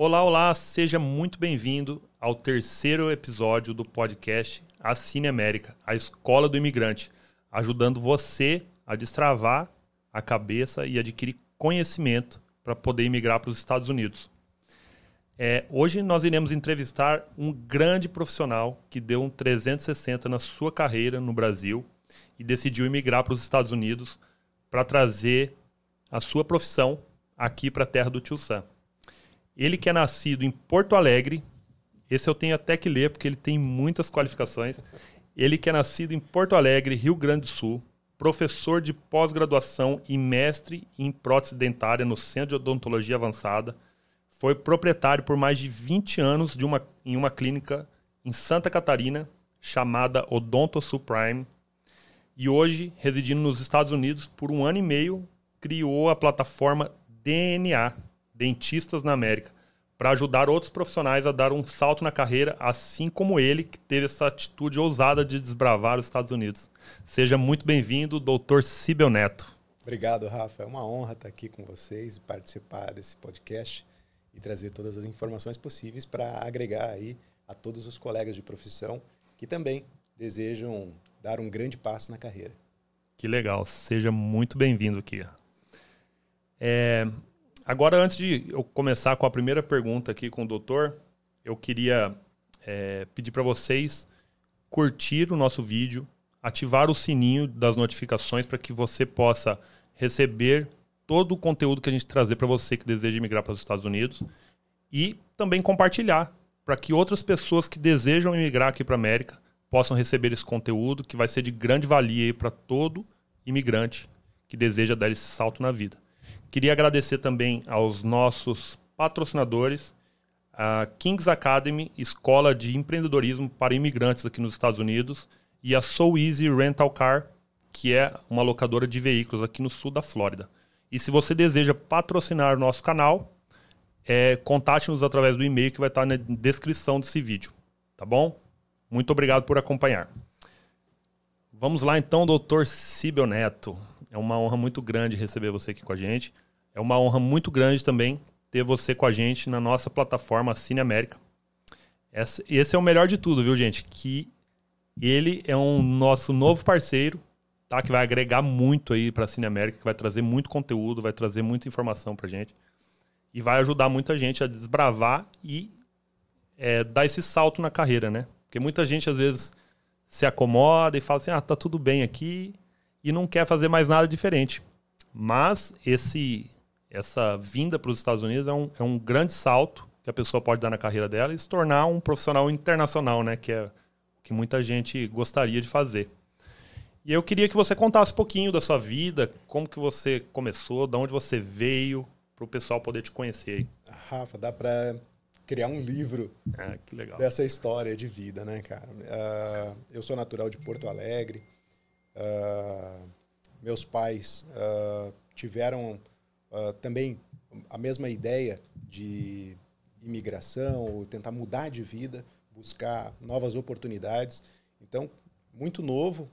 Olá, olá, seja muito bem-vindo ao terceiro episódio do podcast Assine América, a escola do imigrante, ajudando você a destravar a cabeça e adquirir conhecimento para poder imigrar para os Estados Unidos. É, hoje nós iremos entrevistar um grande profissional que deu um 360 na sua carreira no Brasil e decidiu imigrar para os Estados Unidos para trazer a sua profissão aqui para a terra do Tio Sam. Ele que é nascido em Porto Alegre, esse eu tenho até que ler porque ele tem muitas qualificações. Ele que é nascido em Porto Alegre, Rio Grande do Sul, professor de pós-graduação e mestre em prótese dentária no Centro de Odontologia Avançada, foi proprietário por mais de 20 anos de uma, em uma clínica em Santa Catarina chamada Odonto Supreme e hoje, residindo nos Estados Unidos por um ano e meio, criou a plataforma DNA, Dentistas na América, para ajudar outros profissionais a dar um salto na carreira, assim como ele, que teve essa atitude ousada de desbravar os Estados Unidos. Seja muito bem-vindo, doutor Cibel Neto. Obrigado, Rafa. É uma honra estar aqui com vocês e participar desse podcast e trazer todas as informações possíveis para agregar aí a todos os colegas de profissão que também desejam dar um grande passo na carreira. Que legal. Seja muito bem-vindo aqui. É, agora, antes de eu começar com a primeira pergunta aqui com o doutor, eu queria é, pedir para vocês curtir o nosso vídeo, ativar o sininho das notificações para que você possa receber todo o conteúdo que a gente trazer para você que deseja migrar para os Estados Unidos e também compartilhar para que outras pessoas que desejam emigrar aqui para a América possam receber esse conteúdo que vai ser de grande valia para todo imigrante que deseja dar esse salto na vida. Queria agradecer também aos nossos patrocinadores, a Kings Academy, escola de empreendedorismo para imigrantes aqui nos Estados Unidos, e a So Easy Rental Car, que é uma locadora de veículos aqui no sul da Flórida. E se você deseja patrocinar o nosso canal, é, contate-nos através do e-mail que vai estar na descrição desse vídeo. Tá bom? Muito obrigado por acompanhar. Vamos lá então, doutor Cibel Neto. É uma honra muito grande receber você aqui com a gente. É uma honra muito grande também ter você com a gente na nossa plataforma Cine América. Esse é o melhor de tudo, viu, gente? Que ele é um nosso novo parceiro, tá? Que vai agregar muito aí para a Cine América, que vai trazer muito conteúdo, vai trazer muita informação para gente e vai ajudar muita gente a desbravar e é, dar esse salto na carreira, né? Porque muita gente às vezes se acomoda e fala assim: ah, tá tudo bem aqui e não quer fazer mais nada diferente. Mas esse essa vinda para os Estados Unidos é um, é um grande salto que a pessoa pode dar na carreira dela e se tornar um profissional internacional, né? Que é o que muita gente gostaria de fazer. E eu queria que você contasse um pouquinho da sua vida, como que você começou, de onde você veio, para o pessoal poder te conhecer aí. Rafa, dá para criar um livro ah, dessa história de vida, né, cara? Uh, eu sou natural de Porto Alegre. Uh, meus pais uh, tiveram também a mesma ideia de imigração, tentar mudar de vida, buscar novas oportunidades. Então, muito novo,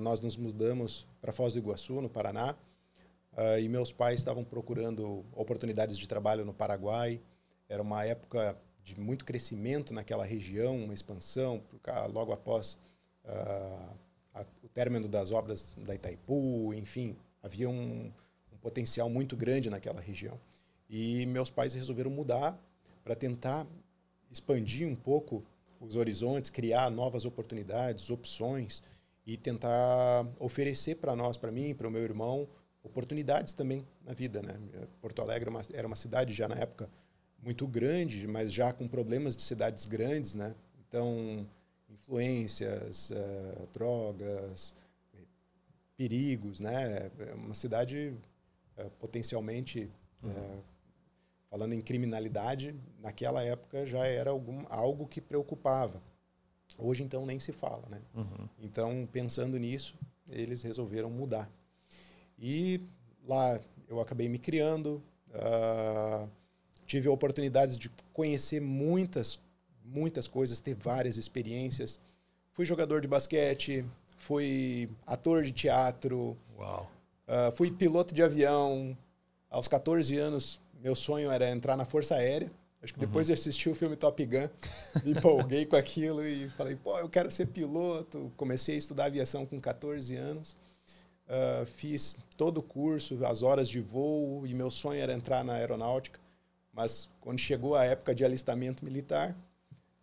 nós nos mudamos para Foz do Iguaçu, no Paraná, e meus pais estavam procurando oportunidades de trabalho no Paraguai. Era uma época de muito crescimento naquela região, uma expansão, logo após uh, término das obras da Itaipu, enfim, havia um, um potencial muito grande naquela região. E meus pais resolveram mudar para tentar expandir um pouco os horizontes, criar novas oportunidades, opções e tentar oferecer para nós, para mim, para o meu irmão, oportunidades também na vida. Né? Porto Alegre era uma, era uma cidade já na época muito grande, mas já com problemas de cidades grandes, né? Então, influências, uh, drogas, perigos, né? É uma cidade uh, potencialmente, uhum. uh, falando em criminalidade, naquela época já era algum, algo que preocupava. Hoje, então, nem se fala, né? Uhum. Então, pensando nisso, eles resolveram mudar. E lá eu acabei me criando, uh, tive oportunidades de conhecer muitas, muitas coisas, ter várias experiências. Fui jogador de basquete, fui ator de teatro, uh, fui piloto de avião. Aos 14 anos, meu sonho era entrar na Força Aérea. Acho que depois uhum. de assistir o filme Top Gun, me empolguei com aquilo e falei, pô, eu quero ser piloto. Comecei a estudar aviação com 14 anos. Uh, fiz todo o curso, as horas de voo, e meu sonho era entrar na aeronáutica. Mas quando chegou a época de alistamento militar,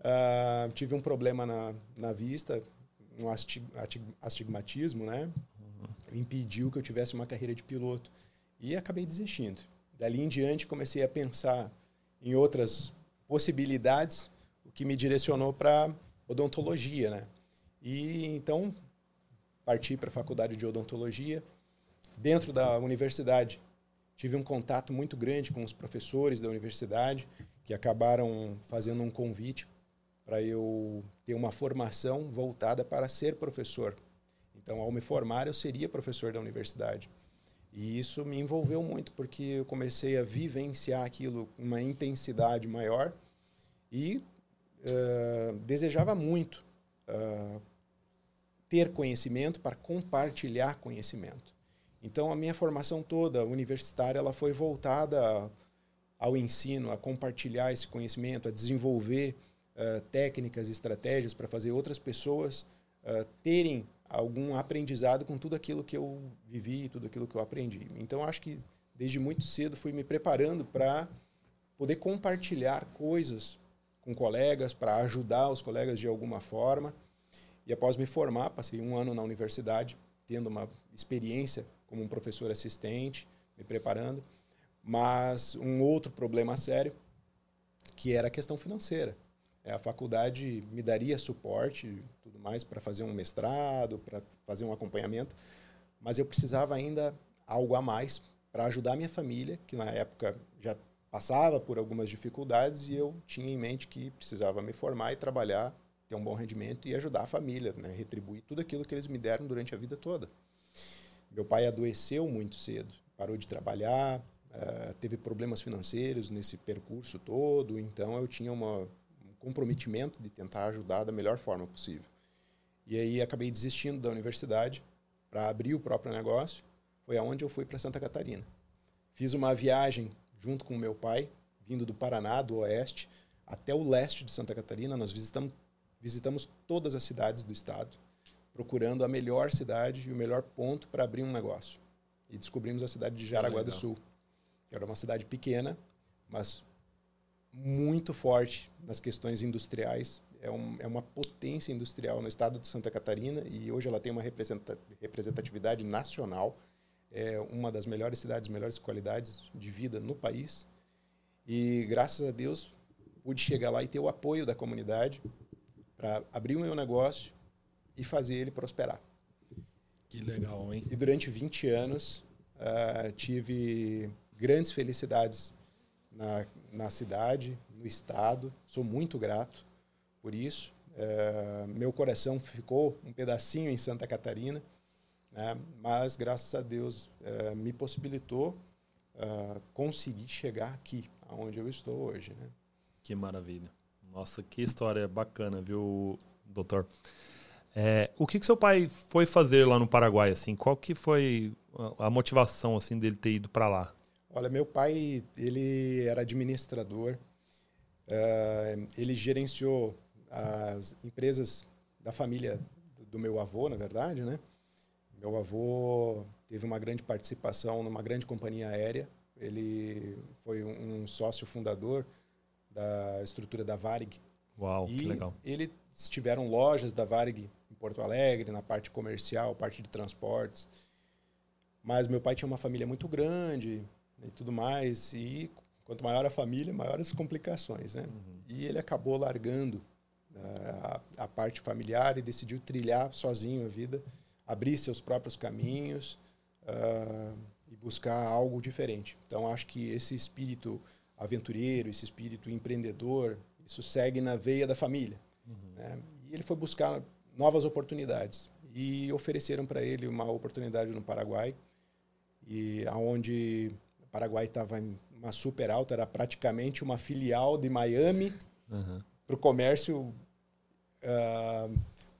uh, tive um problema na, na vista, um astigmatismo, né? Uhum. Impediu que eu tivesse uma carreira de piloto. E acabei desistindo. Dali em diante, comecei a pensar em outras possibilidades, o que me direcionou para odontologia, né? E então parti para a faculdade de odontologia. Dentro da universidade, tive um contato muito grande com os professores da universidade, que acabaram fazendo um convite para eu ter uma formação voltada para ser professor. Então, ao me formar, eu seria professor da universidade. E isso me envolveu muito, porque eu comecei a vivenciar aquilo com uma intensidade maior e uh, desejava muito uh, ter conhecimento para compartilhar conhecimento. Então a minha formação toda universitária ela foi voltada ao ensino, a compartilhar esse conhecimento, a desenvolver uh, técnicas, estratégias para fazer outras pessoas uh, terem algum aprendizado com tudo aquilo que eu vivi, tudo aquilo que eu aprendi. Então acho que desde muito cedo fui me preparando para poder compartilhar coisas com colegas, para ajudar os colegas de alguma forma. E após me formar, passei um ano na universidade, tendo uma experiência como um professor assistente, me preparando, mas um outro problema sério, que era a questão financeira. É, a faculdade me daria suporte, tudo mais, para fazer um mestrado, para fazer um acompanhamento, mas eu precisava ainda algo a mais para ajudar minha família, que na época já passava por algumas dificuldades e eu tinha em mente que precisava me formar e trabalhar, ter um bom rendimento e ajudar a família, né? retribuir tudo aquilo que eles me deram durante a vida toda. Meu pai adoeceu muito cedo, parou de trabalhar, uh, teve problemas financeiros nesse percurso todo, então eu tinha uma, um comprometimento de tentar ajudar da melhor forma possível. E aí acabei desistindo da universidade para abrir o próprio negócio. Foi aonde eu fui para Santa Catarina. Fiz uma viagem junto com meu pai, vindo do Paraná, do oeste, até o leste de Santa Catarina. Nós visitamos, visitamos todas as cidades do estado procurando a melhor cidade e o melhor ponto para abrir um negócio. E descobrimos a cidade de Jaraguá do Sul, que era uma cidade pequena, mas muito forte nas questões industriais. É, um, é uma potência industrial no estado de Santa Catarina e hoje ela tem uma representatividade nacional. É uma das melhores cidades, melhores qualidades de vida no país. E graças a Deus pude chegar lá e ter o apoio da comunidade para abrir o meu negócio e fazer ele prosperar. Que legal, hein? E durante 20 anos uh, tive grandes felicidades na, na cidade, no estado. Sou muito grato por isso. Uh, meu coração ficou um pedacinho em Santa Catarina, né? mas graças a Deus uh, me possibilitou conseguir chegar aqui, aonde eu estou hoje. Né? Que maravilha. Nossa, que história bacana, viu, doutor? É, o que, que seu pai foi fazer lá no Paraguai? Assim, qual que foi a motivação assim dele ter ido para lá? Olha, meu pai ele era administrador. Uh, ele gerenciou as empresas da família do meu avô, na verdade, né? Meu avô teve uma grande participação numa grande companhia aérea. Ele foi um sócio fundador da estrutura da Varig. Uau, e que legal. Ele tiveram lojas da Varig Porto Alegre, na parte comercial, parte de transportes. Mas meu pai tinha uma família muito grande e tudo mais. E quanto maior a família, maiores as complicações, né? Uhum. E ele acabou largando uh, a, a, parte familiar e decidiu trilhar sozinho a vida, abrir seus próprios caminhos uh, e buscar algo diferente. Então, acho que esse espírito aventureiro, esse espírito empreendedor, isso segue na veia da família. Uhum. Né? E ele foi buscar novas oportunidades e ofereceram para ele uma oportunidade no Paraguai e aonde Paraguai estava em uma super alta era praticamente uma filial de Miami uhum. para o comércio uh,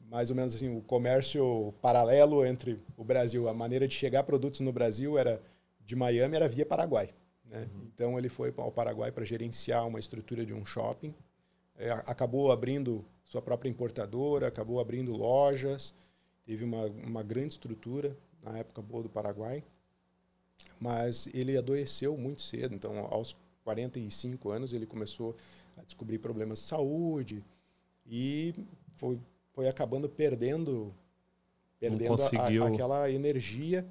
mais ou menos assim o comércio paralelo entre o Brasil a maneira de chegar produtos no Brasil era de Miami era via Paraguai Né? Uhum. Então ele foi ao Paraguai para gerenciar uma estrutura de um shopping. É, acabou abrindo sua própria importadora, acabou abrindo lojas, teve uma, uma grande estrutura na época boa do Paraguai. Mas ele adoeceu muito cedo, então aos 45 anos ele começou a descobrir problemas de saúde e foi, foi acabando perdendo perdendo a, aquela energia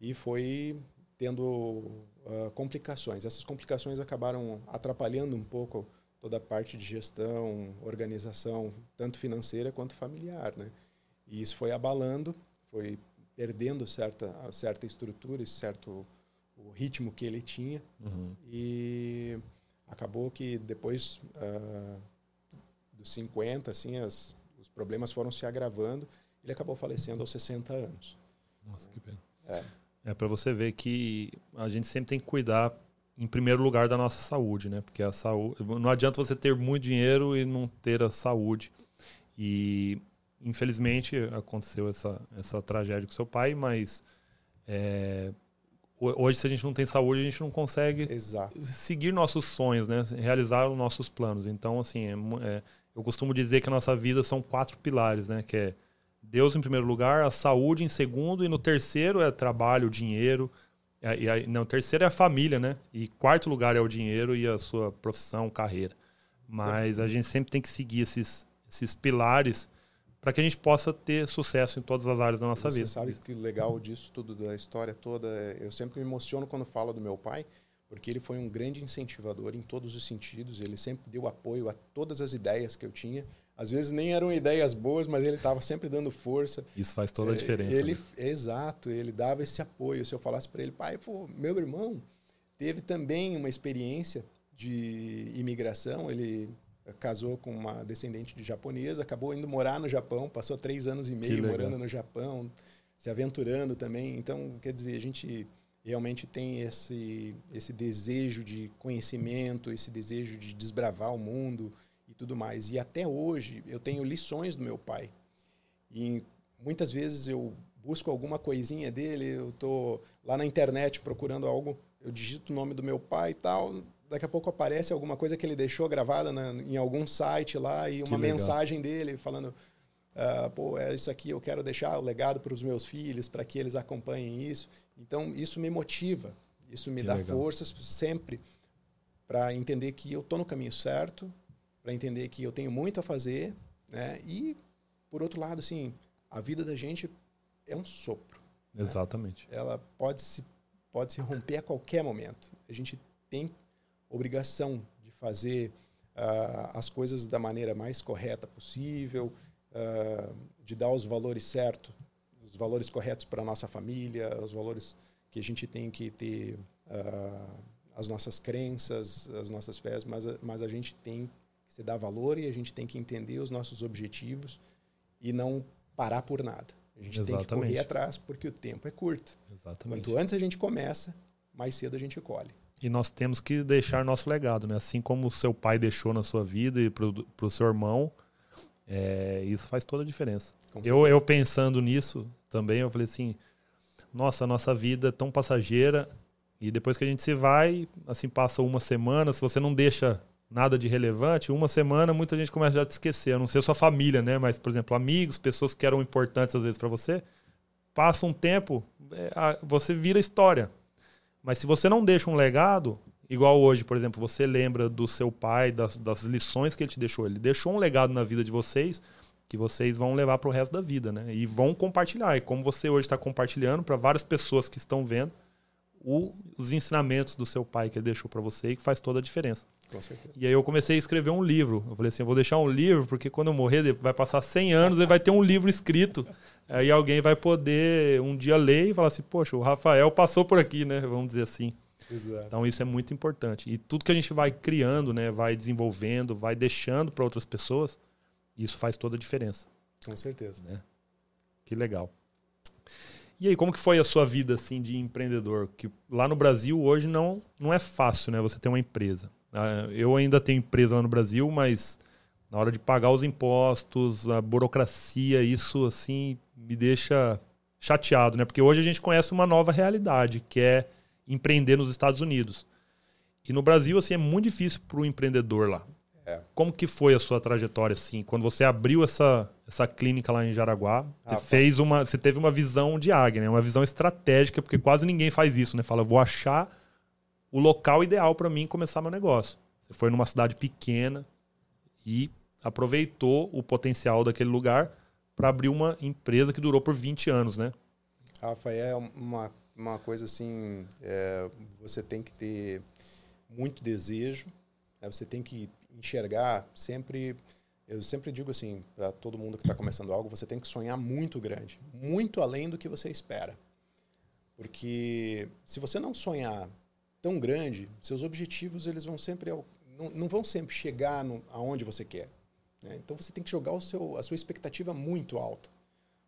e foi tendo uh, complicações. Essas complicações acabaram atrapalhando um pouco toda a parte de gestão, organização, tanto financeira quanto familiar, né? E isso foi abalando, foi perdendo certa certa estrutura, certo o ritmo que ele tinha uhum. e acabou que depois uh, dos 50 assim as, os problemas foram se agravando ele acabou falecendo aos 60 anos nossa que pena é. É para você ver que a gente sempre tem que cuidar em primeiro lugar da nossa saúde, né? Porque a saúde não adianta você ter muito dinheiro e não ter a saúde. E infelizmente aconteceu essa essa tragédia com seu pai, mas é, hoje se a gente não tem saúde a gente não consegue Exato. seguir nossos sonhos, né? Realizar os nossos planos. Então assim, é, é, eu costumo dizer que a nossa vida são quatro pilares, né? Que é Deus em primeiro lugar, a saúde em segundo, e no terceiro é trabalho, dinheiro. E aí, não, terceiro é a família, né? E quarto lugar é o dinheiro e a sua profissão, carreira. Mas a gente sempre tem que seguir esses, esses pilares para que a gente possa ter sucesso em todas as áreas da nossa Você vida. Você sabe que legal disso tudo, da história toda, é, eu sempre me emociono quando falo do meu pai, porque ele foi um grande incentivador em todos os sentidos, ele sempre deu apoio a todas as ideias que eu tinha. Às vezes nem eram ideias boas, mas ele estava sempre dando força. Isso faz toda a é, diferença. Ele, né? Exato, ele dava esse apoio. Se eu falasse para ele, pai, pô, meu irmão teve também uma experiência de imigração. Ele casou com uma descendente de japonesa, acabou indo morar no Japão, passou três anos e meio morando no Japão, se aventurando também. Então, quer dizer, a gente realmente tem esse, esse desejo de conhecimento, esse desejo de desbravar o mundo e tudo mais. E até hoje eu tenho lições do meu pai. E muitas vezes eu busco alguma coisinha dele, eu tô lá na internet procurando algo, eu digito o nome do meu pai e tal, daqui a pouco aparece alguma coisa que ele deixou gravada na, em algum site lá e uma mensagem dele falando Uh, pô, é isso aqui, eu quero deixar o legado para os meus filhos, para que eles acompanhem isso. Então, isso me motiva, isso me que dá legal. forças sempre para entender que eu estou no caminho certo, para entender que eu tenho muito a fazer, né? E por outro lado, assim, a vida da gente é um sopro. Né? Exatamente. Né? Ela pode se pode se romper a qualquer momento. A gente tem obrigação de fazer uh, as coisas da maneira mais correta possível, uh, de dar os valores certos, os valores corretos para a nossa família, os valores que a gente tem que ter, uh, as nossas crenças, as nossas fés, mas, mas a gente tem você dá valor e a gente tem que entender os nossos objetivos e não parar por nada. A gente Exatamente. tem que correr atrás porque o tempo é curto. Exatamente. Quanto antes a gente começa, mais cedo a gente colhe. E nós temos que deixar nosso legado, né? Assim como o seu pai deixou na sua vida e para o seu irmão, é, isso faz toda a diferença. Eu, eu pensando nisso também, eu falei assim, nossa, a nossa vida é tão passageira e depois que a gente se vai, assim passa uma semana, se você não deixa nada de relevante, uma semana muita gente começa já a te esquecer, a não ser sua família, né? Mas, por exemplo, amigos, pessoas que eram importantes às vezes para você, passa um tempo, é, você vira história. Mas se você não deixa um legado, igual hoje, por exemplo, você lembra do seu pai, das, das lições que ele te deixou. Ele deixou um legado na vida de vocês que vocês vão levar para o resto da vida, né? E vão compartilhar. E como você hoje está compartilhando para várias pessoas que estão vendo o, os ensinamentos do seu pai que ele deixou para você e que faz toda a diferença. Com certeza. E aí eu comecei a escrever um livro. Eu falei assim, eu vou deixar um livro, porque quando eu morrer, vai passar 100 anos e vai ter um livro escrito. Aí alguém vai poder um dia ler e falar assim, poxa, o Rafael passou por aqui, né? Vamos dizer assim. Exato. Então isso é muito importante. E tudo que a gente vai criando, né, vai desenvolvendo, vai deixando para outras pessoas, isso faz toda a diferença. Com certeza. Né? Que legal. E aí, como que foi a sua vida assim de empreendedor? Que lá no Brasil hoje não, não é fácil, né? Você ter uma empresa. Ah, eu ainda tenho empresa lá no Brasil, mas na hora de pagar os impostos, a burocracia, isso assim me deixa chateado, né? Porque hoje a gente conhece uma nova realidade, que é empreender nos Estados Unidos. E no Brasil, assim, é muito difícil para o empreendedor lá. É. Como que foi a sua trajetória, assim? Quando você abriu essa, essa clínica lá em Jaraguá, você fez uma. Você teve uma visão de águia, né? Uma visão estratégica, porque quase ninguém faz isso, né? Fala, vou achar o local ideal para mim começar meu negócio. Você foi numa cidade pequena e aproveitou o potencial daquele lugar para abrir uma empresa que durou por 20 anos, né? Rafa, é uma, uma coisa assim, é, você tem que ter muito desejo, né? você tem que enxergar sempre, eu sempre digo assim, para todo mundo que está começando algo, você tem que sonhar muito grande, muito além do que você espera. Porque se você não sonhar tão grande, seus objetivos eles vão sempre não, não vão sempre chegar no, aonde você quer. Né? Então você tem que jogar o seu, a sua expectativa muito alta.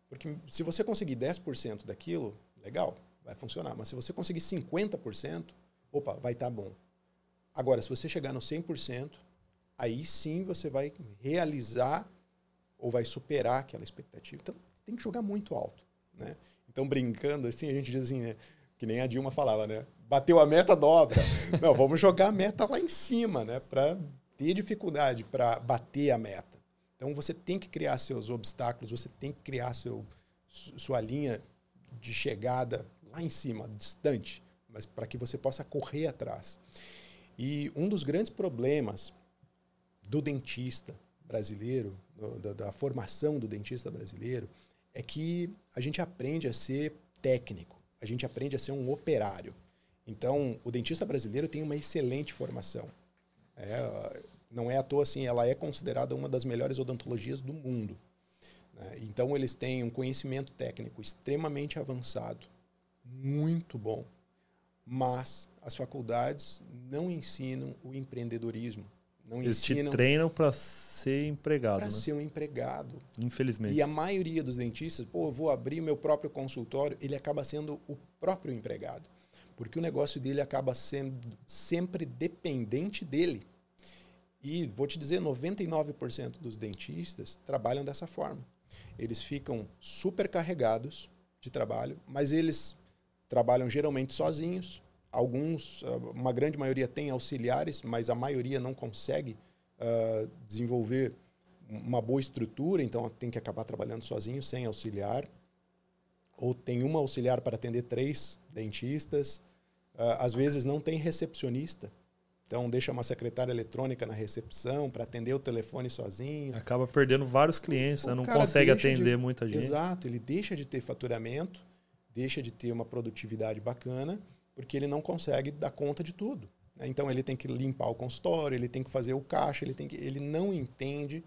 Porque se você conseguir 10% daquilo, legal, vai funcionar. Mas se você conseguir 50%, opa, vai estar tá bom. Agora, se você chegar no 100%, aí sim você vai realizar ou vai superar aquela expectativa. Então, tem que jogar muito alto. Né? Então, brincando assim, a gente diz assim, né? que nem a Dilma falava, né? Bateu a meta, dobra. Não, vamos jogar a meta lá em cima, né? Para ter dificuldade para bater a meta. Então você tem que criar seus obstáculos, você tem que criar seu, sua linha de chegada lá em cima, distante, mas para que você possa correr atrás. E um dos grandes problemas do dentista brasileiro, da, da formação do dentista brasileiro, é que a gente aprende a ser técnico, a gente aprende a ser um operário. Então, o dentista brasileiro tem uma excelente formação. É, não é à toa assim, ela é considerada uma das melhores odontologias do mundo. Né? Então, eles têm um conhecimento técnico extremamente avançado, muito bom, mas as faculdades não ensinam o empreendedorismo. Não Eles te treinam para ser empregado. Para né? ser um empregado. Infelizmente. E a maioria dos dentistas, pô, eu vou abrir meu próprio consultório, ele acaba sendo o próprio empregado porque o negócio dele acaba sendo sempre dependente dele. E vou te dizer, 99% dos dentistas trabalham dessa forma. Eles ficam super carregados de trabalho, mas eles trabalham geralmente sozinhos. Alguns, ah, uma grande maioria tem auxiliares, mas a maioria não consegue uh, desenvolver uma boa estrutura, então tem que acabar trabalhando sozinho, sem auxiliar ou tem uma auxiliar para atender três dentistas. Uh, às vezes não tem recepcionista. Então deixa uma secretária eletrônica na recepção para atender o telefone sozinho. Acaba perdendo vários clientes, né? não consegue atender de... muita gente. Exato, ele deixa de ter faturamento, deixa de ter uma produtividade bacana, porque ele não consegue dar conta de tudo. Né? Então ele tem que limpar o consultório, ele tem que fazer o caixa, ele, tem que... ele não entende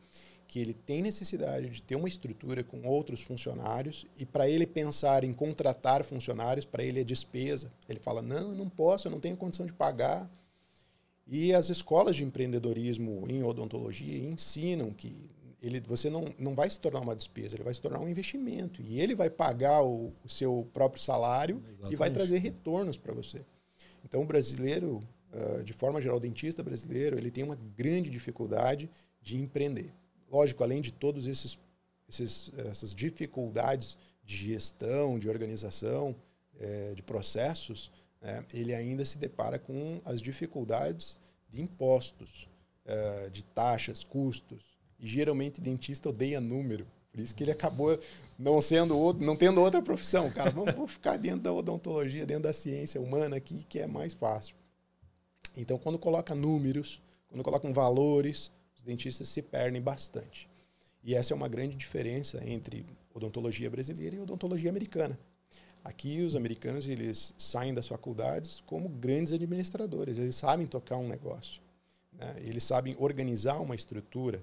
que ele tem necessidade de ter uma estrutura com outros funcionários e para ele pensar em contratar funcionários, para ele é despesa. Ele fala: não, eu não posso, eu não tenho condição de pagar. E as escolas de empreendedorismo em odontologia ensinam que ele, você não, não vai se tornar uma despesa, ele vai se tornar um investimento. E ele vai pagar o, o seu próprio salário Exatamente. e vai trazer retornos para você. Então, o brasileiro, uh, de forma geral, o dentista brasileiro, ele tem uma grande dificuldade de empreender. Lógico, além de todos esses, esses essas dificuldades de gestão, de organização, é, de processos, é, ele ainda se depara com as dificuldades de impostos, é, de taxas, custos. E geralmente dentista odeia número. Por isso que ele acabou não sendo outro, não tendo outra profissão. Cara, vamos, vamos ficar dentro da odontologia, dentro da ciência humana aqui, que é mais fácil. Então, quando coloca números, quando colocam valores, dentistas se perdem bastante. E essa é uma grande diferença entre odontologia brasileira e odontologia americana. Aqui os americanos eles saem das faculdades como grandes administradores, eles sabem tocar um negócio, né? eles sabem organizar uma estrutura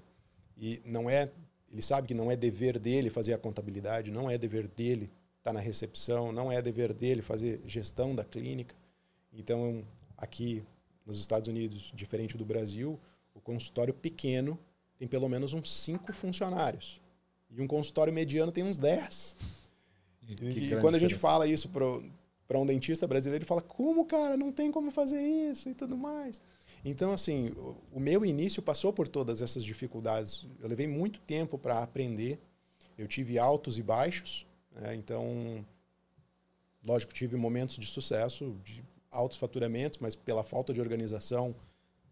e não é, ele sabe que não é dever dele fazer a contabilidade, não é dever dele estar na recepção, não é dever dele fazer gestão da clínica. Então aqui nos Estados Unidos, diferente do Brasil, o consultório pequeno tem pelo menos uns cinco funcionários. E um consultório mediano tem uns 10. E, e quando a gente fala isso para um dentista brasileiro, ele fala: como, cara, não tem como fazer isso e tudo mais. Então, assim, o, o meu início passou por todas essas dificuldades. Eu levei muito tempo para aprender. Eu tive altos e baixos. Né? Então, lógico, tive momentos de sucesso, de altos faturamentos, mas pela falta de organização,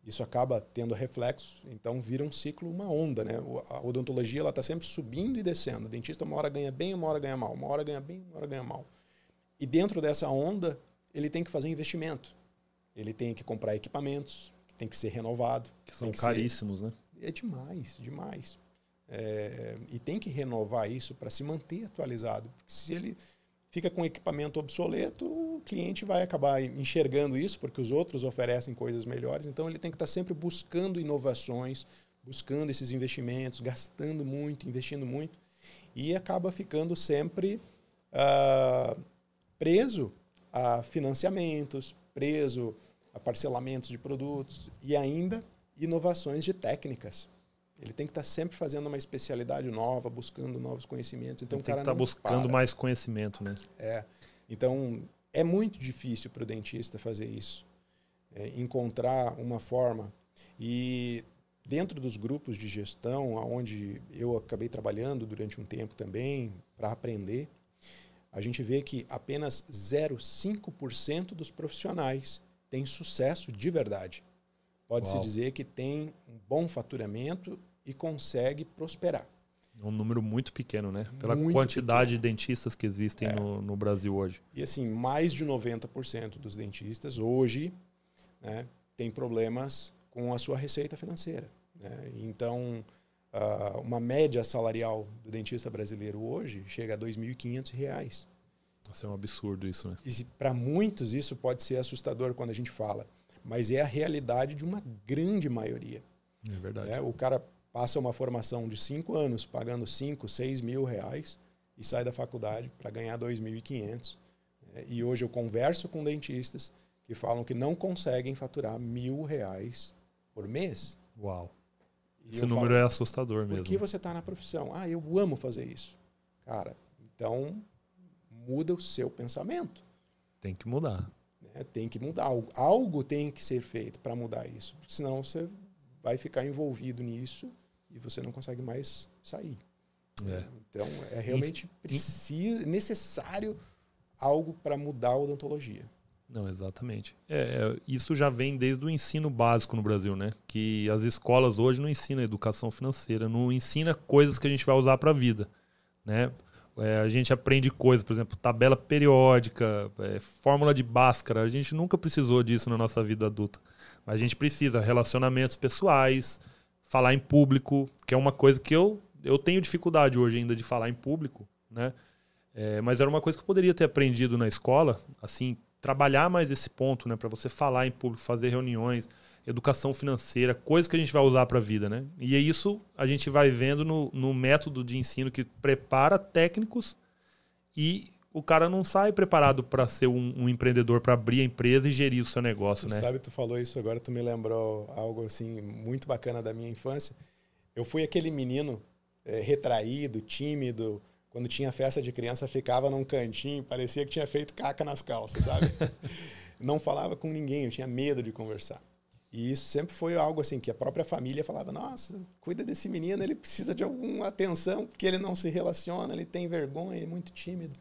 isso acaba tendo reflexo. Então vira um ciclo, uma onda, né? A odontologia ela está sempre subindo e descendo. O dentista uma hora ganha bem, uma hora ganha mal, uma hora ganha bem, uma hora ganha mal. E dentro dessa onda ele tem que fazer investimento. Ele tem que comprar equipamentos, que tem que ser renovado. Que são que caríssimos, ser... né? É demais, demais. É... E tem que renovar isso para se manter atualizado. Porque se ele fica com equipamento obsoleto, o cliente vai acabar enxergando isso, porque os outros oferecem coisas melhores. Então ele tem que estar sempre buscando inovações, buscando esses investimentos, gastando muito, investindo muito, e acaba ficando sempre uh, preso a financiamentos, preso a parcelamentos de produtos e ainda inovações de técnicas. Ele tem que estar sempre fazendo uma especialidade nova, buscando novos conhecimentos. Então, tem o cara que estar buscando para. mais conhecimento, né? É. Então, é muito difícil para o dentista fazer isso. É, encontrar uma forma. E dentro dos grupos de gestão, onde eu acabei trabalhando durante um tempo também, para aprender, a gente vê que apenas 0,5% dos profissionais têm sucesso de verdade. Pode-se dizer que tem um bom faturamento e consegue prosperar. É um número muito pequeno, né? Pela Muito quantidade pequeno. de dentistas que existem É. no, no Brasil hoje. E assim, mais de 90% dos dentistas hoje né, tem problemas com a sua receita financeira. né? Então, ah, uma média salarial do dentista brasileiro hoje chega a 2.500 reais. Isso é um absurdo isso, né? E para muitos isso pode ser assustador quando a gente fala, mas é a realidade de uma grande maioria. É verdade. né? O cara passa uma formação de cinco anos pagando 5, 6 mil reais e sai da faculdade para ganhar 2.500. né? E hoje eu converso com dentistas que falam que não conseguem faturar mil reais por mês. Uau. E Esse número falo, é assustador Por mesmo. que você está na profissão? Ah, eu amo fazer isso. Cara, então muda o seu pensamento. Tem que mudar. né? Tem que mudar. Algo, algo tem que ser feito para mudar isso. Senão você vai ficar envolvido nisso e você não consegue mais sair. É. Então, é realmente preciso, necessário algo para mudar a odontologia. Não, exatamente. É, é, isso já vem desde o ensino básico no Brasil, né? Que as escolas hoje não ensinam educação financeira, não ensina coisas que a gente vai usar para a vida, né? É, a gente aprende coisas, por exemplo, tabela periódica, é, fórmula de Bhaskara. A gente nunca precisou disso na nossa vida adulta. Mas a gente precisa relacionamentos pessoais, falar em público, que é uma coisa que eu, eu tenho dificuldade hoje ainda de falar em público, né? É, mas era uma coisa que eu poderia ter aprendido na escola, assim, trabalhar mais esse ponto, né, para você falar em público, fazer reuniões, educação financeira, coisas que a gente vai usar para a vida, né? E é isso a gente vai vendo no, no método de ensino que prepara técnicos e o cara não sai preparado para ser um, um empreendedor, para abrir a empresa e gerir o seu negócio, Tu né? sabe, tu falou isso agora, tu me lembrou algo assim muito bacana da minha infância. Eu fui aquele menino eh, retraído, tímido, quando tinha festa de criança ficava num cantinho, parecia que tinha feito caca nas calças, sabe? não falava com ninguém, eu tinha medo de conversar. E isso sempre foi algo assim que a própria família falava: "Nossa, cuida desse menino, ele precisa de alguma atenção, porque ele não se relaciona, ele tem vergonha, é muito tímido".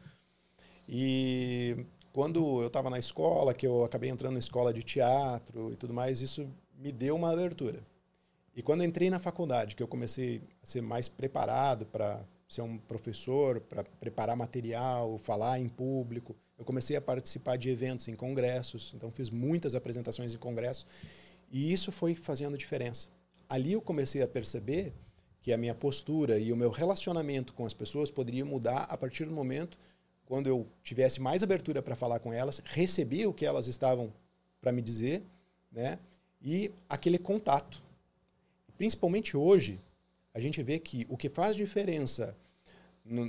E quando eu estava na escola, que eu acabei entrando na escola de teatro e tudo mais, isso me deu uma abertura. E quando entrei na faculdade, que eu comecei a ser mais preparado para ser um professor, para preparar material, falar em público, eu comecei a participar de eventos em congressos, então fiz muitas apresentações em congressos, e isso foi fazendo diferença. Ali eu comecei a perceber que a minha postura e o meu relacionamento com as pessoas poderia mudar a partir do momento quando eu tivesse mais abertura para falar com elas, receber o que elas estavam para me dizer, né? E aquele contato. Principalmente hoje, a gente vê que o que faz diferença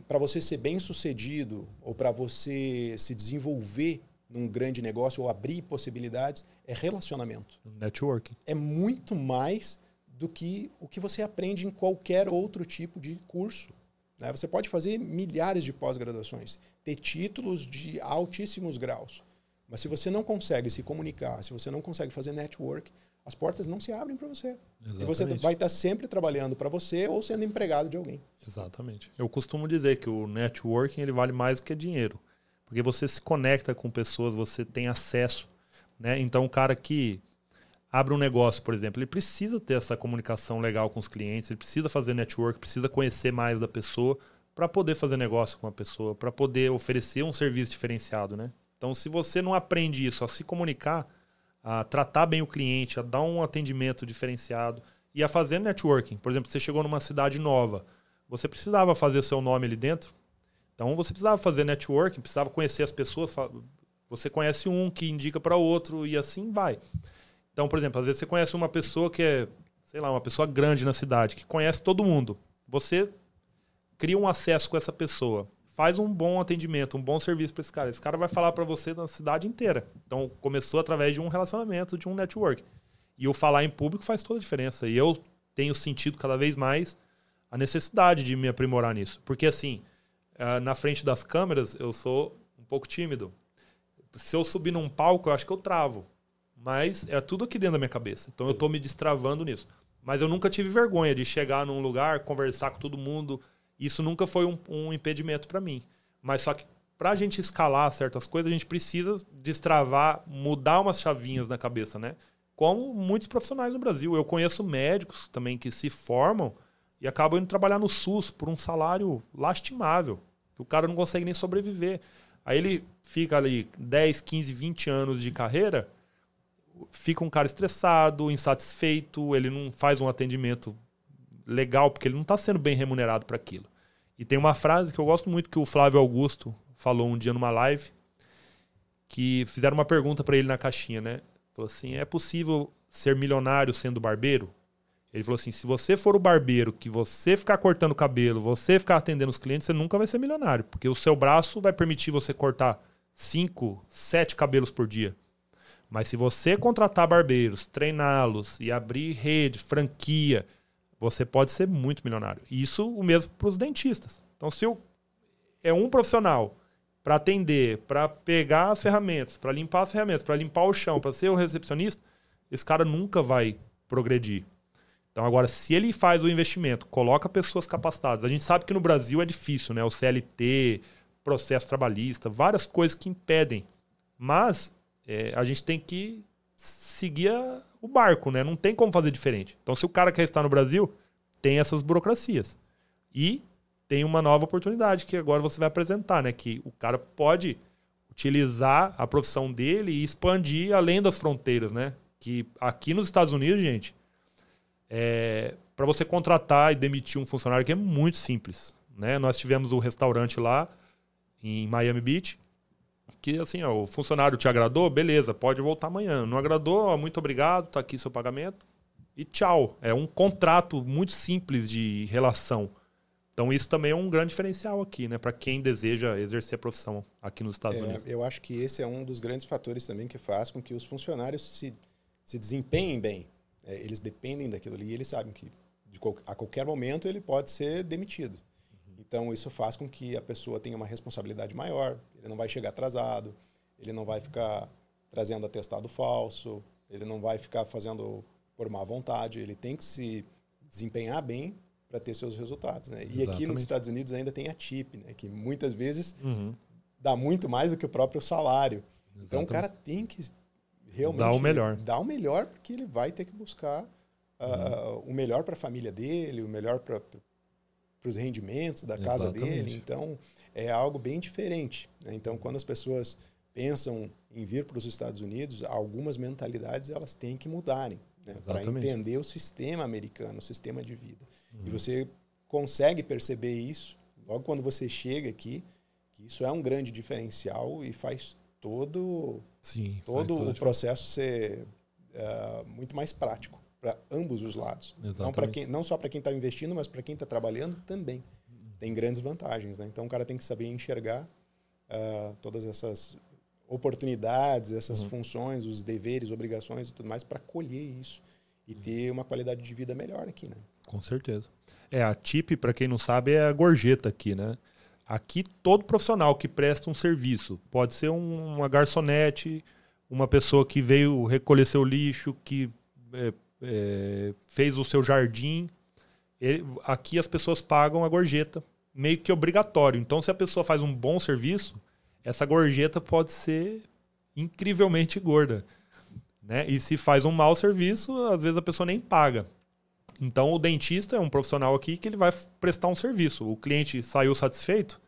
para você ser bem sucedido ou para você se desenvolver num grande negócio ou abrir possibilidades é relacionamento. Networking. É muito mais do que o que você aprende em qualquer outro tipo de curso. Né? Você pode fazer milhares de pós-graduações, ter títulos de altíssimos graus, mas se você não consegue se comunicar, se você não consegue fazer network, as portas não se abrem para você. Exatamente. E você vai estar sempre trabalhando para você ou sendo empregado de alguém. Exatamente. Eu costumo dizer que o networking ele vale mais do que dinheiro. Porque você se conecta com pessoas, você tem acesso. Né? Então, o cara que abre um negócio, por exemplo, ele precisa ter essa comunicação legal com os clientes, ele precisa fazer network, precisa conhecer mais da pessoa para poder fazer negócio com a pessoa, para poder oferecer um serviço diferenciado, né? Então, se você não aprende isso, a se comunicar, a tratar bem o cliente, a dar um atendimento diferenciado e a fazer networking. Por exemplo, você chegou numa cidade nova, você precisava fazer seu nome ali dentro, então você precisava fazer networking, precisava conhecer as pessoas. Você conhece um que indica para outro e assim vai. Então, por exemplo, às vezes você conhece uma pessoa que é, sei lá, uma pessoa grande na cidade, que conhece todo mundo. Você cria um acesso com essa pessoa, faz um bom atendimento, um bom serviço para esse cara. Esse cara vai falar para você na cidade inteira. Então, começou através de um relacionamento, de um network. E o falar em público faz toda a diferença. E eu tenho sentido cada vez mais a necessidade de me aprimorar nisso. Porque, assim, ah, na frente das câmeras, eu sou um pouco tímido. Se eu subir num palco, eu acho que eu travo. Mas é tudo aqui dentro da minha cabeça. Então eu estou me destravando nisso. Mas eu nunca tive vergonha de chegar num lugar, conversar com todo mundo. Isso nunca foi um, um impedimento para mim. Mas só que para a gente escalar certas coisas, a gente precisa destravar, mudar umas chavinhas na cabeça, né? Como muitos profissionais no Brasil. Eu conheço médicos também que se formam e acabam indo trabalhar no SUS por um salário lastimável, que o cara não consegue nem sobreviver. Aí ele fica ali 10, 15, 20 anos de carreira fica um cara estressado, insatisfeito, ele não faz um atendimento legal porque ele não está sendo bem remunerado para aquilo. E tem uma frase que eu gosto muito que o Flávio Augusto falou um dia numa live, que fizeram uma pergunta para ele na caixinha, né? Falou assim: "É possível ser milionário sendo barbeiro?" Ele falou assim: "Se você for o barbeiro que você ficar cortando cabelo, você ficar atendendo os clientes, você nunca vai ser milionário, porque o seu braço vai permitir você cortar 5, 7 cabelos por dia. Mas se você contratar barbeiros, treiná-los e abrir rede, franquia, você pode ser muito milionário. Isso o mesmo para os dentistas. Então, se eu, é um profissional para atender, para pegar as ferramentas, para limpar as ferramentas, para limpar o chão, para ser o recepcionista, esse cara nunca vai progredir. Então, agora, se ele faz o investimento, coloca pessoas capacitadas, a gente sabe que no Brasil é difícil, né? O CLT, processo trabalhista, várias coisas que impedem. Mas é, a gente tem que seguir a, o barco, né? Não tem como fazer diferente. Então, se o cara quer estar no Brasil, tem essas burocracias. E tem uma nova oportunidade que agora você vai apresentar, né? Que o cara pode utilizar a profissão dele e expandir além das fronteiras, né? Que aqui nos Estados Unidos, gente, é, para você contratar e demitir um funcionário aqui é muito simples, né? Nós tivemos o um restaurante lá em Miami Beach que assim, ó, o funcionário te agradou, beleza, pode voltar amanhã. Não agradou, ó, muito obrigado, tá aqui seu pagamento. E tchau. É um contrato muito simples de relação. Então isso também é um grande diferencial aqui, né, para quem deseja exercer a profissão aqui nos Estados é, Unidos. Eu acho que esse é um dos grandes fatores também que faz com que os funcionários se, se desempenhem bem. É, eles dependem daquilo ali e eles sabem que de, a qualquer momento ele pode ser demitido. Então, isso faz com que a pessoa tenha uma responsabilidade maior, ele não vai chegar atrasado, ele não vai ficar trazendo atestado falso, ele não vai ficar fazendo por má vontade, ele tem que se desempenhar bem para ter seus resultados. Né? E aqui nos Estados Unidos ainda tem a TIP, né? que muitas vezes uhum. dá muito mais do que o próprio salário. Exatamente. Então, o cara tem que realmente dar o melhor. Dar o melhor, porque ele vai ter que buscar uh, uhum. o melhor para a família dele, o melhor para para os rendimentos da casa Exatamente. dele. Então, é algo bem diferente. Né? Então, quando as pessoas pensam em vir para os Estados Unidos, algumas mentalidades elas têm que mudarem né? para entender o sistema americano, o sistema de vida. Uhum. E você consegue perceber isso logo quando você chega aqui, que isso é um grande diferencial e faz todo, Sim, todo o processo ser uh, muito mais prático para ambos os lados. Não, quem, não só para quem está investindo, mas para quem está trabalhando também. Tem grandes vantagens. Né? Então o cara tem que saber enxergar uh, todas essas oportunidades, essas uhum. funções, os deveres, obrigações e tudo mais para colher isso e uhum. ter uma qualidade de vida melhor aqui, né? Com certeza. É, a TIP, para quem não sabe, é a gorjeta aqui, né? Aqui todo profissional que presta um serviço, pode ser um, uma garçonete, uma pessoa que veio recolher seu lixo, que é, é, fez o seu jardim. Ele, aqui as pessoas pagam a gorjeta, meio que obrigatório. Então, se a pessoa faz um bom serviço, essa gorjeta pode ser incrivelmente gorda. Né? E se faz um mau serviço, às vezes a pessoa nem paga. Então o dentista é um profissional aqui que ele vai prestar um serviço. O cliente saiu satisfeito,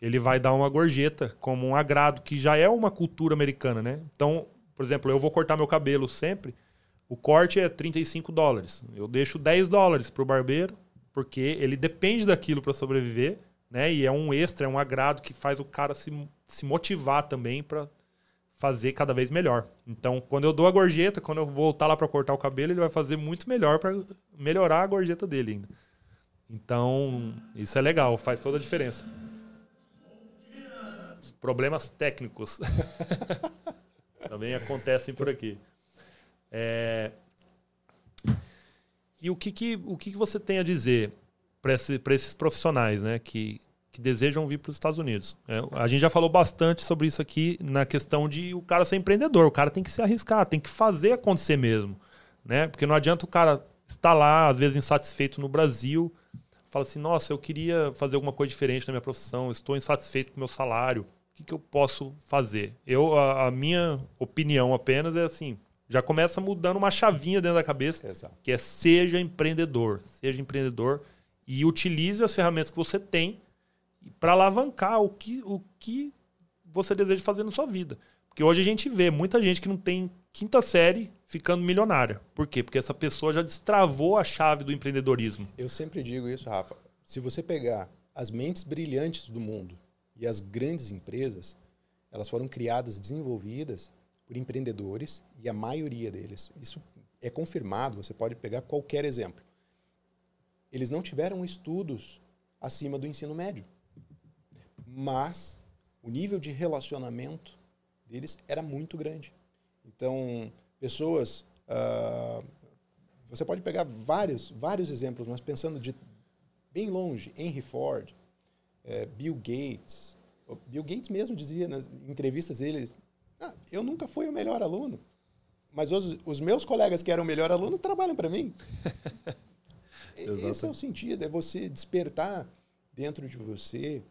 ele vai dar uma gorjeta como um agrado, que já é uma cultura americana, né? Então, por exemplo, eu vou cortar meu cabelo sempre, o corte é 35 dólares. Eu deixo 10 dólares para o barbeiro, porque ele depende daquilo para sobreviver, né? E é um extra, é um agrado que faz o cara se, se motivar também para fazer cada vez melhor. Então, quando eu dou a gorjeta, quando eu voltar lá para cortar o cabelo, ele vai fazer muito melhor para melhorar a gorjeta dele ainda. Então, isso é legal, faz toda a diferença. Problemas técnicos também acontecem por aqui. É... E o que, que, o que, que você tem a dizer para esse, esses profissionais né, que, que desejam vir para os Estados Unidos? É, a gente já falou bastante sobre isso aqui na questão de o cara ser empreendedor. O cara tem que se arriscar, tem que fazer acontecer mesmo. Né? Porque não adianta o cara estar lá, às vezes insatisfeito no Brasil, fala assim: nossa, eu queria fazer alguma coisa diferente na minha profissão, estou insatisfeito com o meu salário. O que, que eu posso fazer? Eu, a, a minha opinião apenas é assim: já começa mudando uma chavinha dentro da cabeça, Exato. que é seja empreendedor, seja empreendedor e utilize as ferramentas que você tem para alavancar o que, o que você deseja fazer na sua vida. Porque hoje a gente vê muita gente que não tem quinta série ficando milionária. Por quê? Porque essa pessoa já destravou a chave do empreendedorismo. Eu sempre digo isso, Rafa. Se você pegar as mentes brilhantes do mundo e as grandes empresas, elas foram criadas, desenvolvidas por empreendedores e a maioria deles. Isso é confirmado, você pode pegar qualquer exemplo. Eles não tiveram estudos acima do ensino médio, mas o nível de relacionamento deles era muito grande. Então, pessoas. Uh, você pode pegar vários, vários exemplos, mas pensando de bem longe, Henry Ford, eh, Bill Gates. Bill Gates mesmo dizia nas entrevistas dele, ah, eu nunca fui o melhor aluno, mas os, os meus colegas que eram o melhor aluno trabalham para mim. Esse é o sentido, é você despertar dentro de você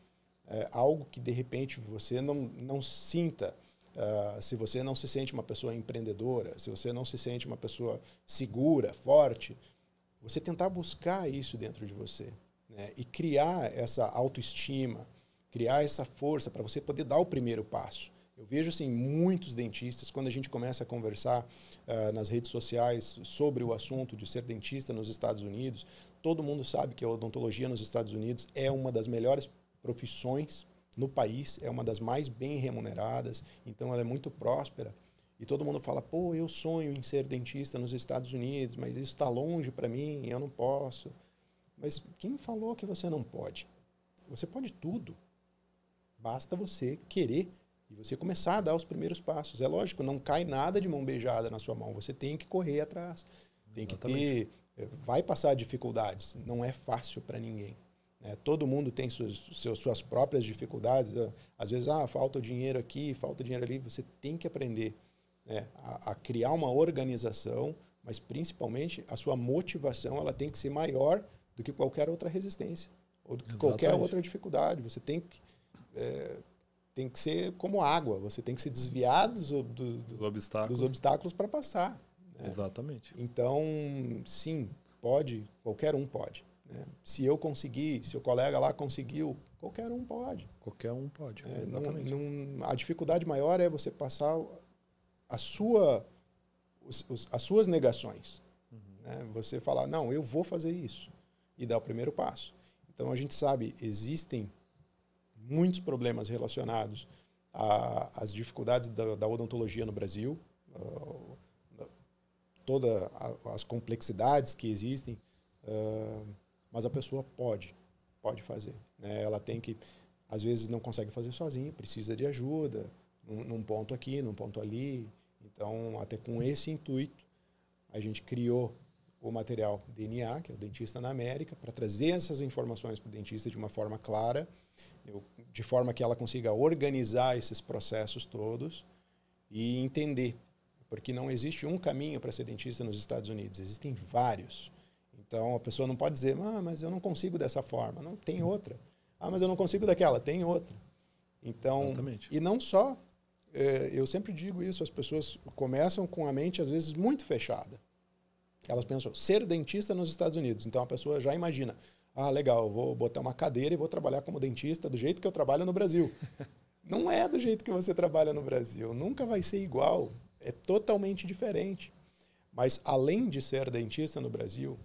é, algo que de repente você não, não sinta. Uh, se você não se sente uma pessoa empreendedora, se você não se sente uma pessoa segura, forte, você tentar buscar isso dentro de você né? e criar essa autoestima, criar essa força para você poder dar o primeiro passo. Eu vejo assim muitos dentistas quando a gente começa a conversar uh, nas redes sociais sobre o assunto de ser dentista nos Estados Unidos. Todo mundo sabe que a odontologia nos Estados Unidos é uma das melhores profissões no país, é uma das mais bem remuneradas, então ela é muito próspera. E todo mundo fala: pô, eu sonho em ser dentista nos Estados Unidos, mas isso está longe para mim, eu não posso. Mas quem falou que você não pode? Você pode tudo. Basta você querer e você começar a dar os primeiros passos. É lógico, não cai nada de mão beijada na sua mão. Você tem que correr atrás. Tem Exatamente. que ter. Eh, vai passar dificuldades. Não é fácil para ninguém. Né? Todo mundo tem suas, suas, suas próprias dificuldades. Ah, às vezes, ah, falta dinheiro aqui, falta dinheiro ali. Você tem que aprender né? a, a criar uma organização, mas principalmente a sua motivação ela tem que ser maior do que qualquer outra resistência ou do que Exatamente. qualquer outra dificuldade. Você tem que é, tem que ser como água, você tem que se desviar dos, do, do, obstáculos. dos obstáculos para passar. Né? Exatamente. Então, sim, pode, qualquer um pode. Né? Se eu conseguir, se o colega lá conseguiu, qualquer um pode. Qualquer um pode. É, não, não, a dificuldade maior é você passar a sua, os, os, as suas negações. Uhum. Né? Você falar, não, eu vou fazer isso. E dar o primeiro passo. Então, a gente sabe, existem muitos problemas relacionados às dificuldades da, da, odontologia no Brasil, uh, todas as complexidades que existem, uh, mas a pessoa pode, pode fazer. Né? Ela tem que, às vezes não consegue fazer sozinha, precisa de ajuda, num, num ponto aqui, num ponto ali. Então, até com esse intuito, a gente criou o material DNA, que é o Dentista na América, para trazer essas informações para o dentista de uma forma clara, eu, de forma que ela consiga organizar esses processos todos e entender. Porque não existe um caminho para ser dentista nos Estados Unidos, existem vários. Então a pessoa não pode dizer, ah, mas eu não consigo dessa forma. Não, tem outra. Ah, mas eu não consigo daquela, tem outra. Então, Exatamente. e não só é, eu sempre digo isso, as pessoas começam com a mente às vezes muito fechada. Elas pensam, ser dentista nos Estados Unidos. Então a pessoa já imagina, ah, legal, vou botar uma cadeira e vou trabalhar como dentista do jeito que eu trabalho no Brasil. Não é do jeito que você trabalha no Brasil. Nunca vai ser igual. É totalmente diferente. Mas além de ser dentista no Brasil,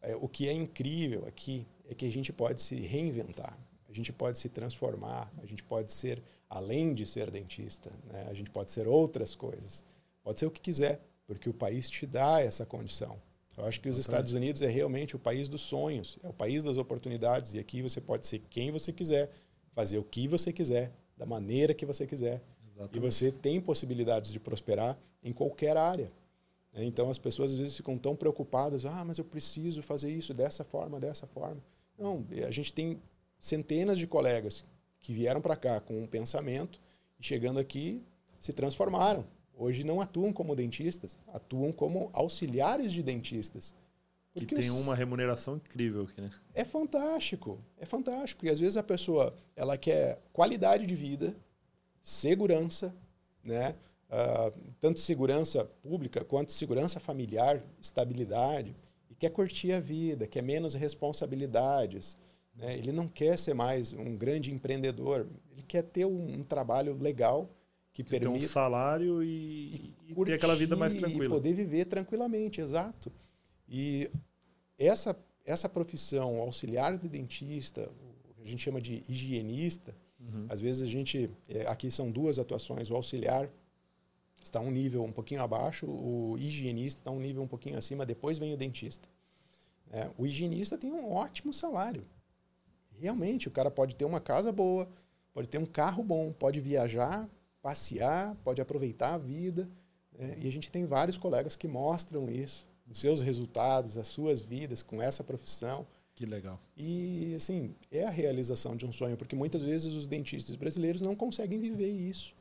é, o que é incrível aqui é que a gente pode se reinventar, a gente pode se transformar, a gente pode ser, além de ser dentista, né, a gente pode ser outras coisas. Pode ser o que quiser, porque o país te dá essa condição. Eu acho que os Estados Unidos é realmente o país dos sonhos, é o país das oportunidades, e aqui você pode ser quem você quiser, fazer o que você quiser, da maneira que você quiser. Exatamente. E você tem possibilidades de prosperar em qualquer área. Né? Então as pessoas às vezes ficam tão preocupadas, ah, mas eu preciso fazer isso dessa forma, dessa forma. Não, a gente tem centenas de colegas que vieram para cá com um pensamento e chegando aqui se transformaram. Hoje não atuam como dentistas, atuam como auxiliares de dentistas. Que tem uma remuneração incrível aqui, né? É fantástico, é fantástico, porque às vezes a pessoa ela quer qualidade de vida, segurança, né? Uh, tanto segurança pública quanto segurança familiar, estabilidade, e quer curtir a vida, quer menos responsabilidades. Né? Ele não quer ser mais um grande empreendedor, ele quer ter um, um trabalho legal que, que permita. Ter um salário e, e, e ter aquela vida mais tranquila. E poder viver tranquilamente, exato. E essa, essa profissão, auxiliar de dentista, a gente chama de higienista, uhum. às vezes a gente. É, aqui são duas atuações, o auxiliar está um nível um pouquinho abaixo, o higienista está um nível um pouquinho acima, depois vem o dentista. É, o higienista tem um ótimo salário. Realmente, o cara pode ter uma casa boa, pode ter um carro bom, pode viajar, passear, pode aproveitar a vida. É, e a gente tem vários colegas que mostram isso, os seus resultados, as suas vidas com essa profissão. Que legal. E, assim, é a realização de um sonho, porque muitas vezes os dentistas brasileiros não conseguem viver isso.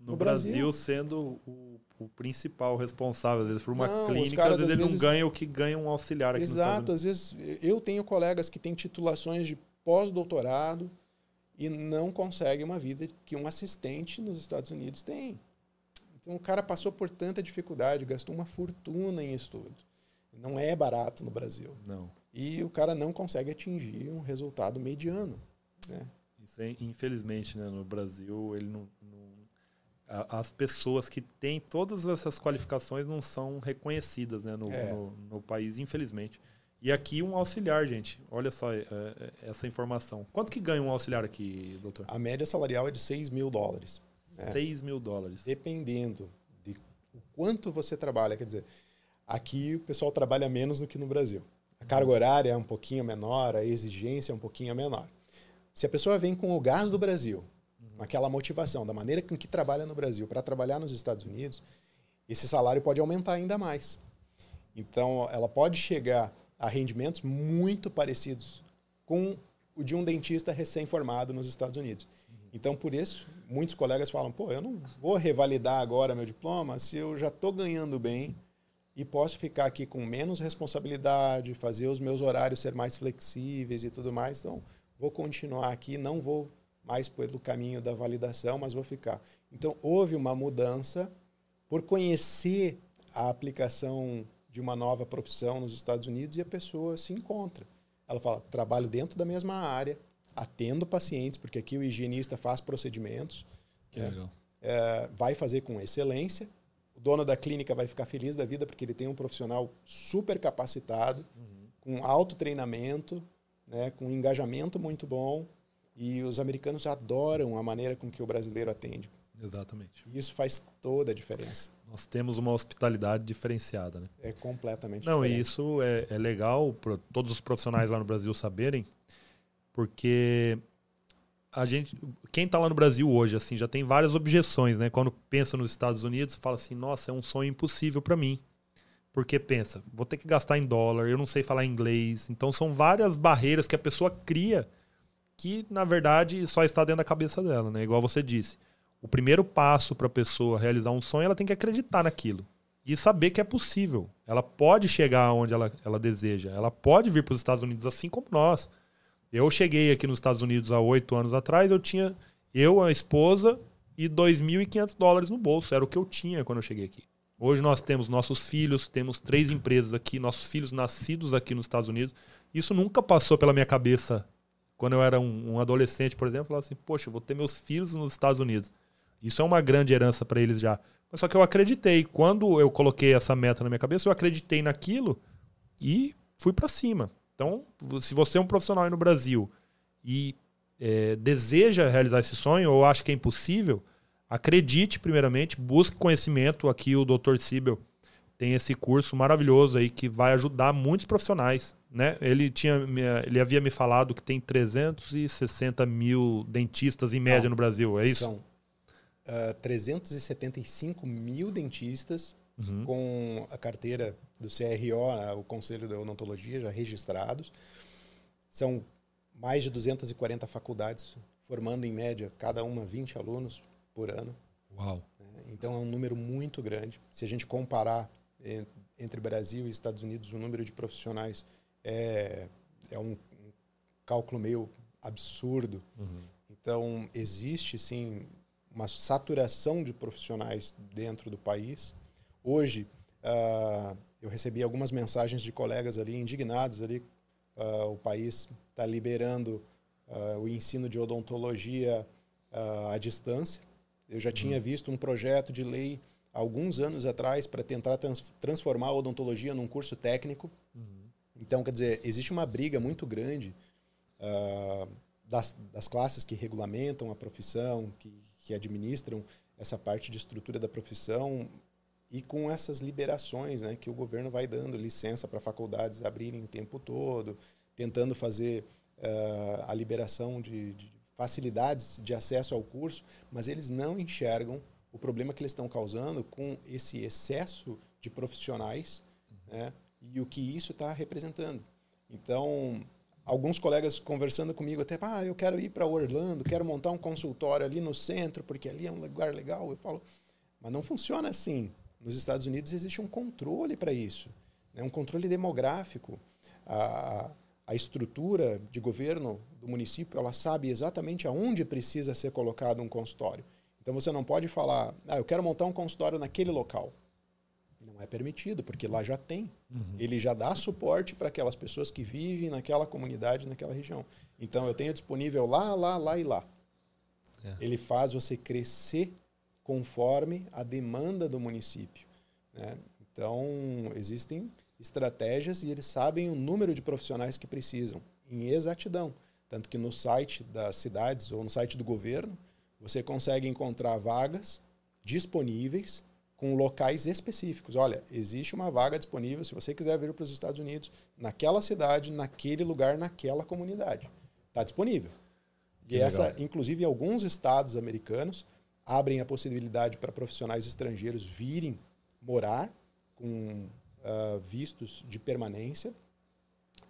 No, no Brasil, Brasil, sendo o, o, principal responsável, às vezes, por uma não, clínica, caras, às vezes ele vezes, não ganha o que ganha um auxiliar aqui Exato, às vezes eu tenho colegas que têm titulações de pós-doutorado e não conseguem uma vida que um assistente nos Estados Unidos tem. Então o cara passou por tanta dificuldade, gastou uma fortuna em estudo. Não é barato no Brasil. Não. E o cara não consegue atingir um resultado mediano. Né? Isso é, infelizmente, né, no Brasil, ele não, não as pessoas que têm todas essas qualificações não são reconhecidas né, no, é. no, no, país, infelizmente. E aqui um auxiliar, gente. Olha só é, é, essa informação. Quanto que ganha um auxiliar aqui, doutor? A média salarial é de 6 mil dólares. Né? 6 mil dólares. Dependendo de o quanto você trabalha. Quer dizer, aqui o pessoal trabalha menos do que no Brasil. A carga horária é um pouquinho menor, a exigência é um pouquinho menor. Se a pessoa vem com o gás do Brasil, com aquela motivação, da maneira com que trabalha no Brasil para trabalhar nos Estados Unidos, esse salário pode aumentar ainda mais. Então, ela pode chegar a rendimentos muito parecidos com o de um dentista recém-formado nos Estados Unidos. Então, por isso, muitos colegas falam: pô, eu não vou revalidar agora meu diploma se eu já estou ganhando bem e posso ficar aqui com menos responsabilidade, fazer os meus horários ser mais flexíveis e tudo mais. Então, vou continuar aqui, não vou mais pelo caminho da validação, mas vou ficar. Então, houve uma mudança por conhecer a aplicação de uma nova profissão nos Estados Unidos e a pessoa se encontra. Ela fala: trabalho dentro da mesma área, atendo pacientes, porque aqui o higienista faz procedimentos. Que né? legal. É, vai fazer com excelência. O dono da clínica vai ficar feliz da vida porque ele tem um profissional super capacitado, uhum. com alto treinamento, né, com um engajamento muito bom e os americanos adoram a maneira com que o brasileiro atende. Exatamente. Isso faz toda a diferença. Nós temos uma hospitalidade diferenciada, né? É completamente Não, diferente. e isso é, é legal para todos os profissionais lá no Brasil saberem, porque a gente, quem está lá no Brasil hoje, assim, já tem várias objeções, né? Quando pensa nos Estados Unidos, fala assim: "Nossa, é um sonho impossível para mim". Porque pensa, vou ter que gastar em dólar, eu não sei falar inglês. Então são várias barreiras que a pessoa cria que na verdade só está dentro da cabeça dela, né? Igual você disse. O primeiro passo para a pessoa realizar um sonho, ela tem que acreditar naquilo e saber que é possível. Ela pode chegar onde ela, ela deseja. Ela pode vir para os Estados Unidos assim como nós. Eu cheguei aqui nos Estados Unidos há oito anos atrás, eu tinha eu, a esposa e 2.500 dólares no bolso. Era o que eu tinha quando eu cheguei aqui. Hoje nós temos nossos filhos, temos três empresas aqui, nossos filhos nascidos aqui nos Estados Unidos. Isso nunca passou pela minha cabeça quando eu era um, um adolescente, por exemplo. Falar assim, poxa, vou ter meus filhos nos Estados Unidos. Isso é uma grande herança para eles já. Mas só que eu acreditei. Quando eu coloquei essa meta na minha cabeça, eu acreditei naquilo e fui para cima. Então, se você é um profissional aí no Brasil e é, deseja realizar esse sonho ou acha que é impossível, acredite primeiramente, busque conhecimento. Aqui o Dr. Sibel tem esse curso maravilhoso aí que vai ajudar muitos profissionais. Né? Ele, tinha, ele havia me falado que tem 360 mil dentistas em média no Brasil, é isso? São uh, ah, 375 mil dentistas uhum. com a carteira do CRO, né, o Conselho da Odontologia, já registrados. São mais de 240 faculdades, formando em média cada uma 20 alunos por ano. Uau! É, então é um número muito grande. Se a gente comparar entre Brasil e Estados Unidos, o número de profissionais é, é um, um cálculo meio absurdo. Uhum. Então existe sim uma saturação de profissionais dentro do país. Hoje uh, eu recebi algumas mensagens de colegas ali indignados ali. Uh, o país está liberando uh, o ensino de odontologia à distância. Eu já uhum. tinha visto um projeto de lei alguns anos atrás para tentar trans transformar a odontologia num curso técnico. Uhum. Então, quer dizer, existe uma briga muito grande das, das, classes que regulamentam a profissão, que, que administram essa parte de estrutura da profissão, e com essas liberações né, que o governo vai dando licença para faculdades abrirem o tempo todo, tentando fazer uh, a liberação de, de, facilidades de acesso ao curso, mas eles não enxergam o problema que eles estão causando com esse excesso de profissionais né, e o que isso está representando. Então, alguns colegas conversando comigo até, ah, eu quero ir para Orlando, quero montar um consultório ali no centro, porque ali é um lugar legal. Eu falo, mas não funciona assim. Nos Estados Unidos existe um controle para isso, né? um controle demográfico. A, a estrutura de governo do município ela sabe exatamente aonde precisa ser colocado um consultório. Então você não pode falar, ah, eu quero montar um consultório naquele local. Não é permitido, porque lá já tem. Uhum. Ele já dá suporte para aquelas pessoas que vivem naquela comunidade, naquela região. Então eu tenho disponível lá, lá, lá e lá. É. Ele faz você crescer conforme a demanda do município. Né? Então, existem estratégias e eles sabem o número de profissionais que precisam, em exatidão. Tanto que no site das cidades ou no site do governo, você consegue encontrar vagas disponíveis com locais específicos. Olha, existe uma vaga disponível se você quiser vir para os Estados Unidos, naquela cidade, naquele lugar, naquela comunidade. Está disponível. Que e legal. essa, inclusive, em alguns estados americanos, abrem a possibilidade para profissionais estrangeiros virem morar com uh, vistos de permanência,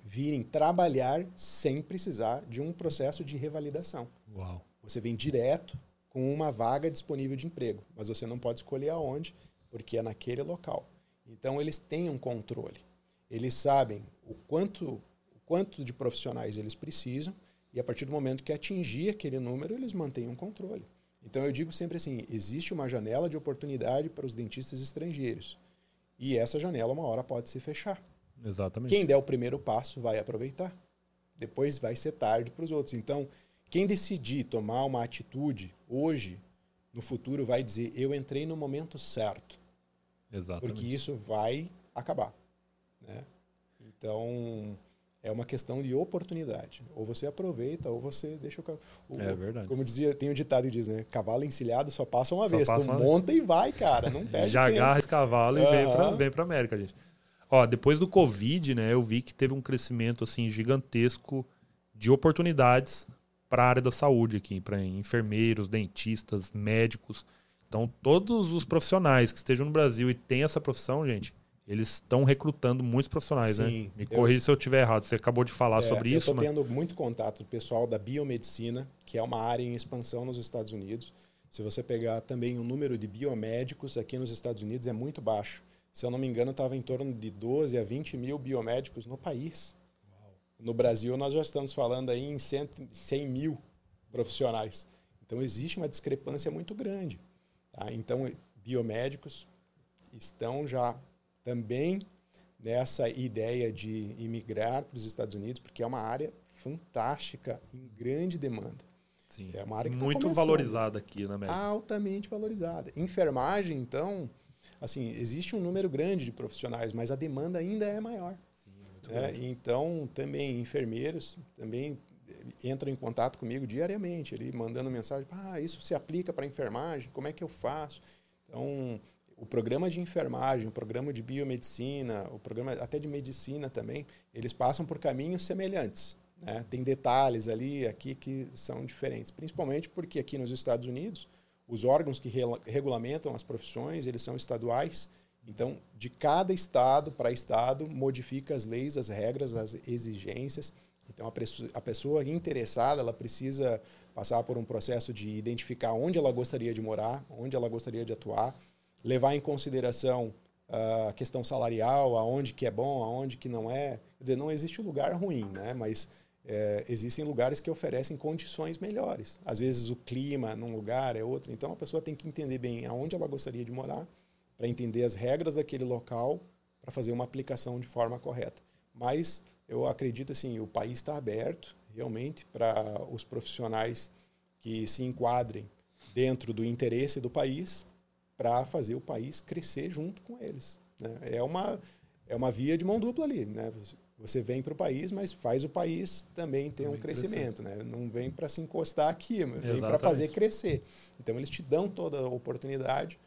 virem trabalhar sem precisar de um processo de revalidação. Uau. Você vem direto com uma vaga disponível de emprego, mas você não pode escolher aonde, porque é naquele local. Então eles têm um controle. Eles sabem o quanto, o quanto de profissionais eles precisam e a partir do momento que atingir aquele número, eles mantêm um controle. Então eu digo sempre assim: existe uma janela de oportunidade para os dentistas estrangeiros. E essa janela, uma hora, pode se fechar. Exatamente. Quem der o primeiro passo vai aproveitar. Depois vai ser tarde para os outros. Então, quem decidir tomar uma atitude hoje, no futuro, vai dizer: eu entrei no momento certo. Exatamente. Porque isso vai acabar. Né? Então, é uma questão de oportunidade. Ou você aproveita, ou você deixa o, o É verdade. Como dizia, tem um ditado que diz, né? Cavalo encilhado só passa uma só vez. Passa tu uma monta vez. e vai, cara. Não perde Já tempo. agarra esse cavalo e uhum. vem para vem pra América, gente. Ó, depois do Covid, né, eu vi que teve um crescimento assim gigantesco de oportunidades para a área da saúde aqui, para enfermeiros, dentistas, médicos. Então, todos os profissionais que estejam no Brasil e têm essa profissão, gente, eles estão recrutando muitos profissionais, né? Sim, né? Me corrija se eu estiver errado. Você acabou de falar é, sobre eu isso. Eu estou tendo muito contato do pessoal da biomedicina, que é uma área em expansão nos Estados Unidos. Se você pegar também o número de biomédicos aqui nos Estados Unidos é muito baixo. Se eu não me engano, estava em torno de 12 a 20 mil biomédicos no país. No Brasil, nós já estamos falando aí em 100, 100 mil profissionais. Então existe uma discrepância muito grande. Tá? Então biomédicos estão já também nessa ideia de imigrar para os Estados Unidos, porque é uma área fantástica, em grande demanda. Sim. É uma área que tá Muito começando. valorizada aqui na América. Altamente valorizada. Enfermagem, então, assim, existe um número grande de profissionais, mas a demanda ainda é maior. Né? Então, também enfermeiros também entram em contato comigo diariamente, ali mandando mensagem, ah, isso se aplica para enfermagem, como é que eu faço? Então, o programa de enfermagem, o programa de biomedicina, o programa até de medicina também, eles passam por caminhos semelhantes. Né? Tem detalhes ali, aqui que são diferentes, principalmente porque aqui nos Estados Unidos, os órgãos que re regulamentam as profissões, eles são estaduais, então, de cada estado para estado, modifica as leis, as regras, as exigências. Então, a, a pessoa interessada, ela precisa passar por um processo de identificar onde ela gostaria de morar, onde ela gostaria de atuar, levar em consideração uh, a questão salarial, aonde que é bom, aonde que não é. Quer dizer, não existe lugar ruim, né? Mas é, existem lugares que oferecem condições melhores. Às vezes o clima num lugar é outro. Então a pessoa tem que entender bem aonde ela gostaria de morar, para entender as regras daquele local, para fazer uma aplicação de forma correta. Mas eu acredito assim, o país está aberto realmente para os profissionais que se enquadrem dentro do interesse do país para fazer o país crescer junto com eles. Né? É, uma, é uma via de mão dupla ali. Né? Você vem para o país, mas faz o país também ter também um crescimento. Né? Não vem para se encostar aqui, mas vem para fazer crescer. Então, eles te dão toda a oportunidade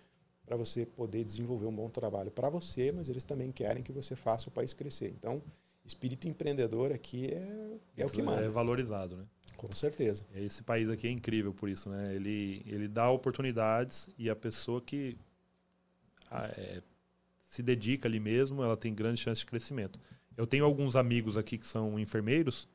para você poder desenvolver um bom trabalho para você, mas eles também querem que você faça o país crescer. Então, espírito empreendedor aqui é, é o que manda. É valorizado, né? Com certeza. Esse país aqui é incrível por isso, né? Ele, ele dá oportunidades e a pessoa que é, se dedica ali mesmo, ela tem grande chance de crescimento. Eu tenho alguns amigos aqui que são enfermeiros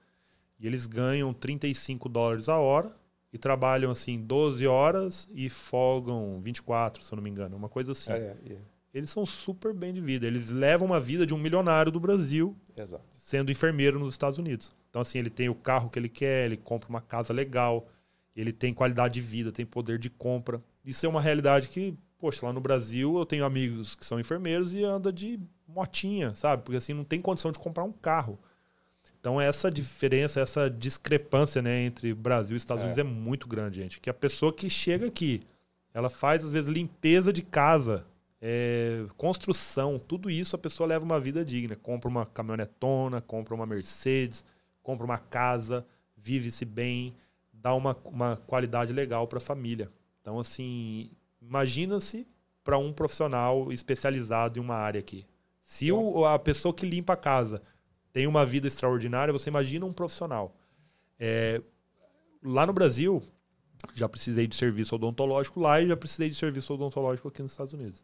e eles ganham 35 dólares a hora e trabalham assim 12 horas e folgam 24, se eu não me engano, uma coisa assim. É, é. Eles são super bem de vida. Eles levam uma vida de um milionário do Brasil, Exato. sendo enfermeiro nos Estados Unidos. Então, assim, ele tem o carro que ele quer, ele compra uma casa legal, ele tem qualidade de vida, tem poder de compra. Isso é uma realidade que, poxa, lá no Brasil eu tenho amigos que são enfermeiros e anda de motinha, sabe? Porque assim não tem condição de comprar um carro. Então essa diferença, essa discrepância, né, entre Brasil e Estados é. Unidos é muito grande, gente. Que a pessoa que chega aqui, ela faz às vezes limpeza de casa, é, construção, tudo isso a pessoa leva uma vida digna. Compra uma caminhonetona, compra uma Mercedes, compra uma casa, vive-se bem, dá uma, uma qualidade legal para a família. Então, assim, imagina-se para um profissional especializado em uma área aqui. Se o, a pessoa que limpa a casa tem uma vida extraordinária, você imagina um profissional. É, lá no Brasil, já precisei de serviço odontológico lá e já precisei de serviço odontológico aqui nos Estados Unidos.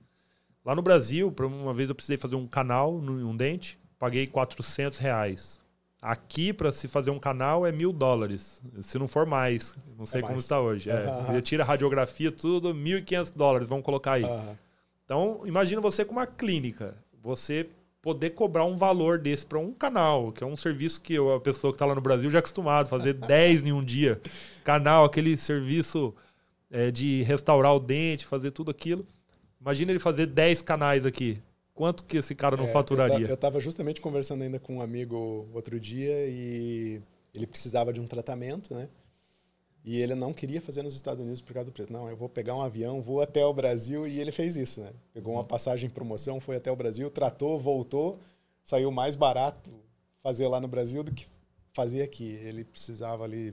Lá no Brasil, uma vez eu precisei fazer um canal um dente, paguei 400 reais. Aqui, para se fazer um canal, é mil dólares. Se não for mais. Não sei é como está hoje. É. Uhum. Tira radiografia, tudo, 1.500 dólares, vamos colocar aí. Uhum. Então, imagina você com uma clínica. Você poder cobrar um valor desse para um canal, que é um serviço que a pessoa que está lá no Brasil já é acostumado a fazer 10 em um dia. Canal, aquele serviço é, de restaurar o dente, fazer tudo aquilo. Imagina ele fazer 10 canais aqui. Quanto que esse cara não é, faturaria? Eu estava justamente conversando ainda com um amigo outro dia e ele precisava de um tratamento, né? E ele não queria fazer nos Estados Unidos por causa do preço. Não, eu vou pegar um avião, vou até o Brasil e ele fez isso, né? Pegou uma uhum. passagem em promoção, foi até o Brasil, tratou, voltou, saiu mais barato fazer lá no Brasil do que fazer aqui. Ele precisava ali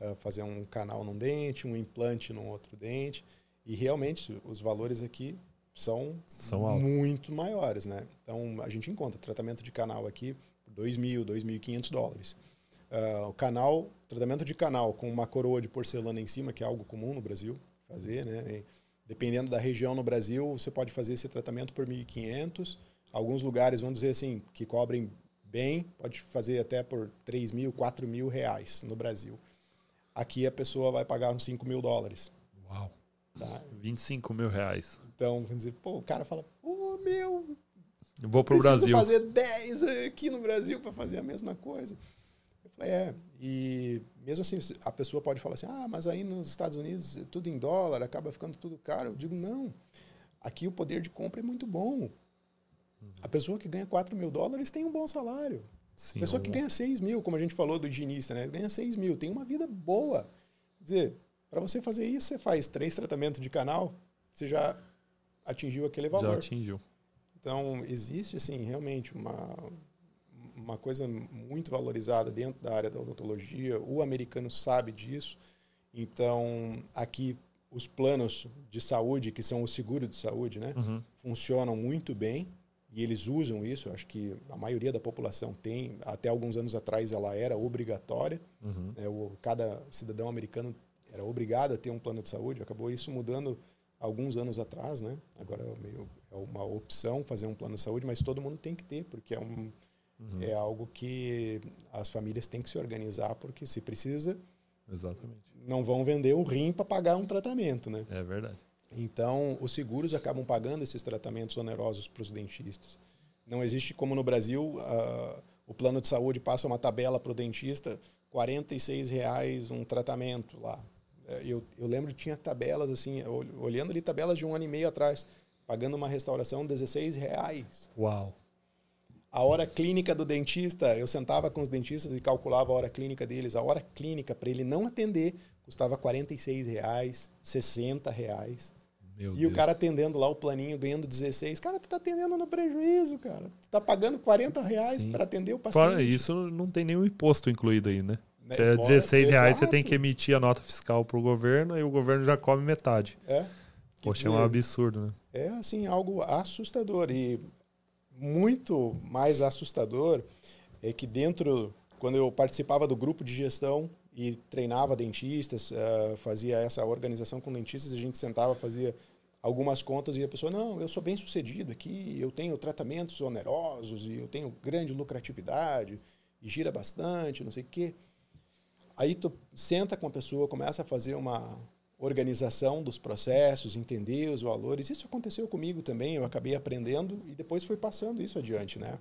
uh, fazer um canal num dente, um implante num outro dente. E realmente os valores aqui são, são muito maiores, né? Então a gente encontra tratamento de canal aqui por 2.000, 2.500 dólares. Uh, o canal, tratamento de canal com uma coroa de porcelana em cima, que é algo comum no Brasil fazer, né? E, dependendo da região no Brasil, você pode fazer esse tratamento por 1.500. Alguns lugares, vamos dizer assim, que cobrem bem, pode fazer até por 3 mil, 4 mil reais no Brasil. Aqui a pessoa vai pagar uns 5 mil dólares. Uau! Tá? 25 mil reais. Então, vamos dizer, pô, o cara fala, pô, meu, vou pro Brasil. fazer 10 aqui no Brasil para fazer a mesma coisa. É. E mesmo assim, a pessoa pode falar assim, ah, mas aí nos Estados Unidos tudo em dólar, acaba ficando tudo caro. Eu digo, não. Aqui o poder de compra é muito bom. A pessoa que ganha 4 mil dólares tem um bom salário. Sim, a pessoa que ganha 6 mil, como a gente falou do higienista, né? Ganha 6 mil, tem uma vida boa. Quer dizer, para você fazer isso, você faz três tratamentos de canal, você já atingiu aquele valor. Já atingiu. Então, existe, assim, realmente uma, uma coisa muito valorizada dentro da área da odontologia. O americano sabe disso. Então, aqui, os planos de saúde, que são o seguro de saúde, né? Uhum. Funcionam muito bem e eles usam isso. Eu acho que a maioria da população tem. Até alguns anos atrás, ela era obrigatória. Uhum. É, o, cada cidadão americano era obrigado a ter um plano de saúde. Acabou isso mudando alguns anos atrás, né? Agora é, meio, é uma opção fazer um plano de saúde, mas todo mundo tem que ter, porque é, um, uhum. é algo que as famílias têm que se organizar, porque se precisa, Exatamente. não vão vender o rim para pagar um tratamento, né? É verdade. Então, os seguros acabam pagando esses tratamentos onerosos para os dentistas. Não existe como no Brasil, uh, o plano de saúde passa uma tabela para o dentista, R$ reais um tratamento lá. É, eu, eu lembro que tinha tabelas assim, olhando ali tabelas de um ano e meio atrás, pagando uma restauração 16 reais. Uau! A hora clínica do dentista, eu sentava com os dentistas e calculava a hora clínica deles. A hora clínica para ele não atender custava 46 reais, 60 reais. Meu e Deus. o cara atendendo lá o planinho, ganhando 16. Cara, tu tá atendendo no prejuízo, cara. Tu tá pagando 40 reais para atender o paciente. Fora isso, não tem nenhum imposto incluído aí, né? Né? Se é 16 reais, você tem que emitir a nota fiscal para o governo e o governo já come metade. É. Poxa, dizer, é um absurdo, né? É, assim, algo assustador. E muito mais assustador é que dentro, quando eu participava do grupo de gestão e treinava dentistas, uh, fazia essa organização com dentistas, a gente sentava, fazia algumas contas e a pessoa, não, eu sou bem sucedido aqui, eu tenho tratamentos onerosos e eu tenho grande lucratividade e gira bastante, não sei o quê. Aí tu senta com a pessoa, começa a fazer uma organização dos processos, entender os valores. Isso aconteceu comigo também, eu acabei aprendendo e depois fui passando isso adiante, né?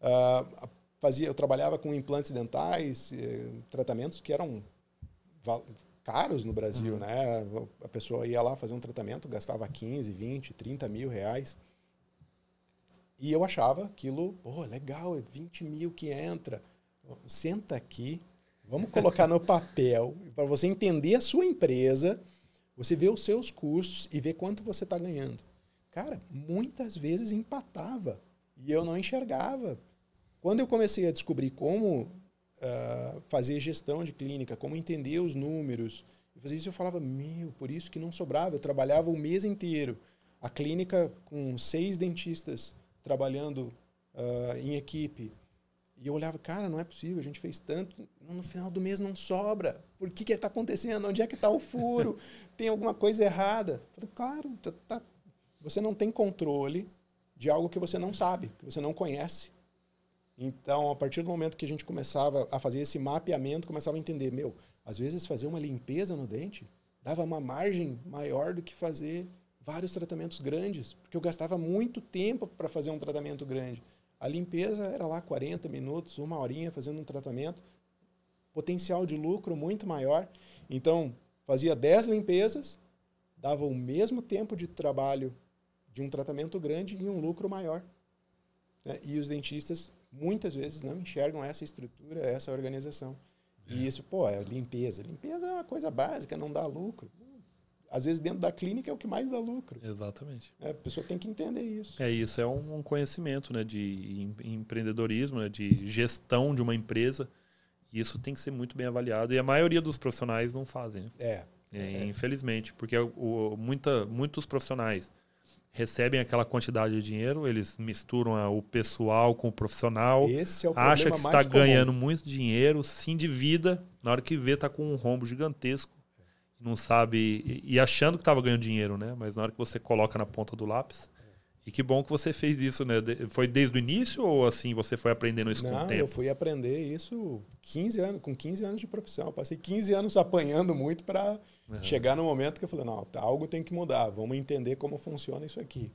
Uh, fazia, eu trabalhava com implantes dentais, eh, tratamentos que eram caros no Brasil, uhum. né? A pessoa ia lá fazer um tratamento, gastava 15, 20, 30 mil reais. E eu achava aquilo, pô, legal, é 20 mil que entra. Senta aqui, Vamos colocar no papel para você entender a sua empresa, você ver os seus custos e ver quanto você está ganhando. Cara, muitas vezes empatava e eu não enxergava. Quando eu comecei a descobrir como uh, fazer gestão de clínica, como entender os números, eu fazia isso eu falava, meu, por isso que não sobrava. Eu trabalhava o mês inteiro. A clínica com seis dentistas trabalhando uh, em equipe e eu olhava, cara, não é possível, a gente fez tanto, no final do mês não sobra. Por que que está acontecendo? Onde é que está o furo? tem alguma coisa errada? falei, claro, tá, tá, você não tem controle de algo que você não sabe, que você não conhece. Então, a partir do momento que a gente começava a fazer esse mapeamento, começava a entender, meu, às vezes fazer uma limpeza no dente dava uma margem maior do que fazer vários tratamentos grandes, porque eu gastava muito tempo para fazer um tratamento grande. A limpeza era lá 40 minutos, uma horinha fazendo um tratamento, potencial de lucro muito maior. Então, fazia 10 limpezas, dava o mesmo tempo de trabalho de um tratamento grande e um lucro maior. Né? E os dentistas muitas vezes não enxergam essa estrutura, essa organização. E é. isso, pô, é limpeza. Limpeza é uma coisa básica, não dá lucro às vezes dentro da clínica é o que mais dá lucro. Exatamente. É, a pessoa tem que entender isso. É isso, é um conhecimento né, de empreendedorismo, né, de gestão de uma empresa. Isso tem que ser muito bem avaliado e a maioria dos profissionais não fazem. Né? É, é, é. Infelizmente, porque o, muita, muitos profissionais recebem aquela quantidade de dinheiro, eles misturam o pessoal com o profissional, Esse é o acha que está ganhando muito dinheiro, se endivida, na hora que vê está com um rombo gigantesco não sabe. E, achando que estava ganhando dinheiro, né? Mas na hora que você coloca na ponta do lápis. E que bom que você fez isso, né? Foi desde o início ou assim você foi aprendendo isso não, com o tempo? Eu fui aprender isso 15 anos, com 15 anos de profissão. Eu passei 15 anos apanhando muito para uhum. chegar no momento que eu falei, não, tá, algo tem que mudar, vamos entender como funciona isso aqui.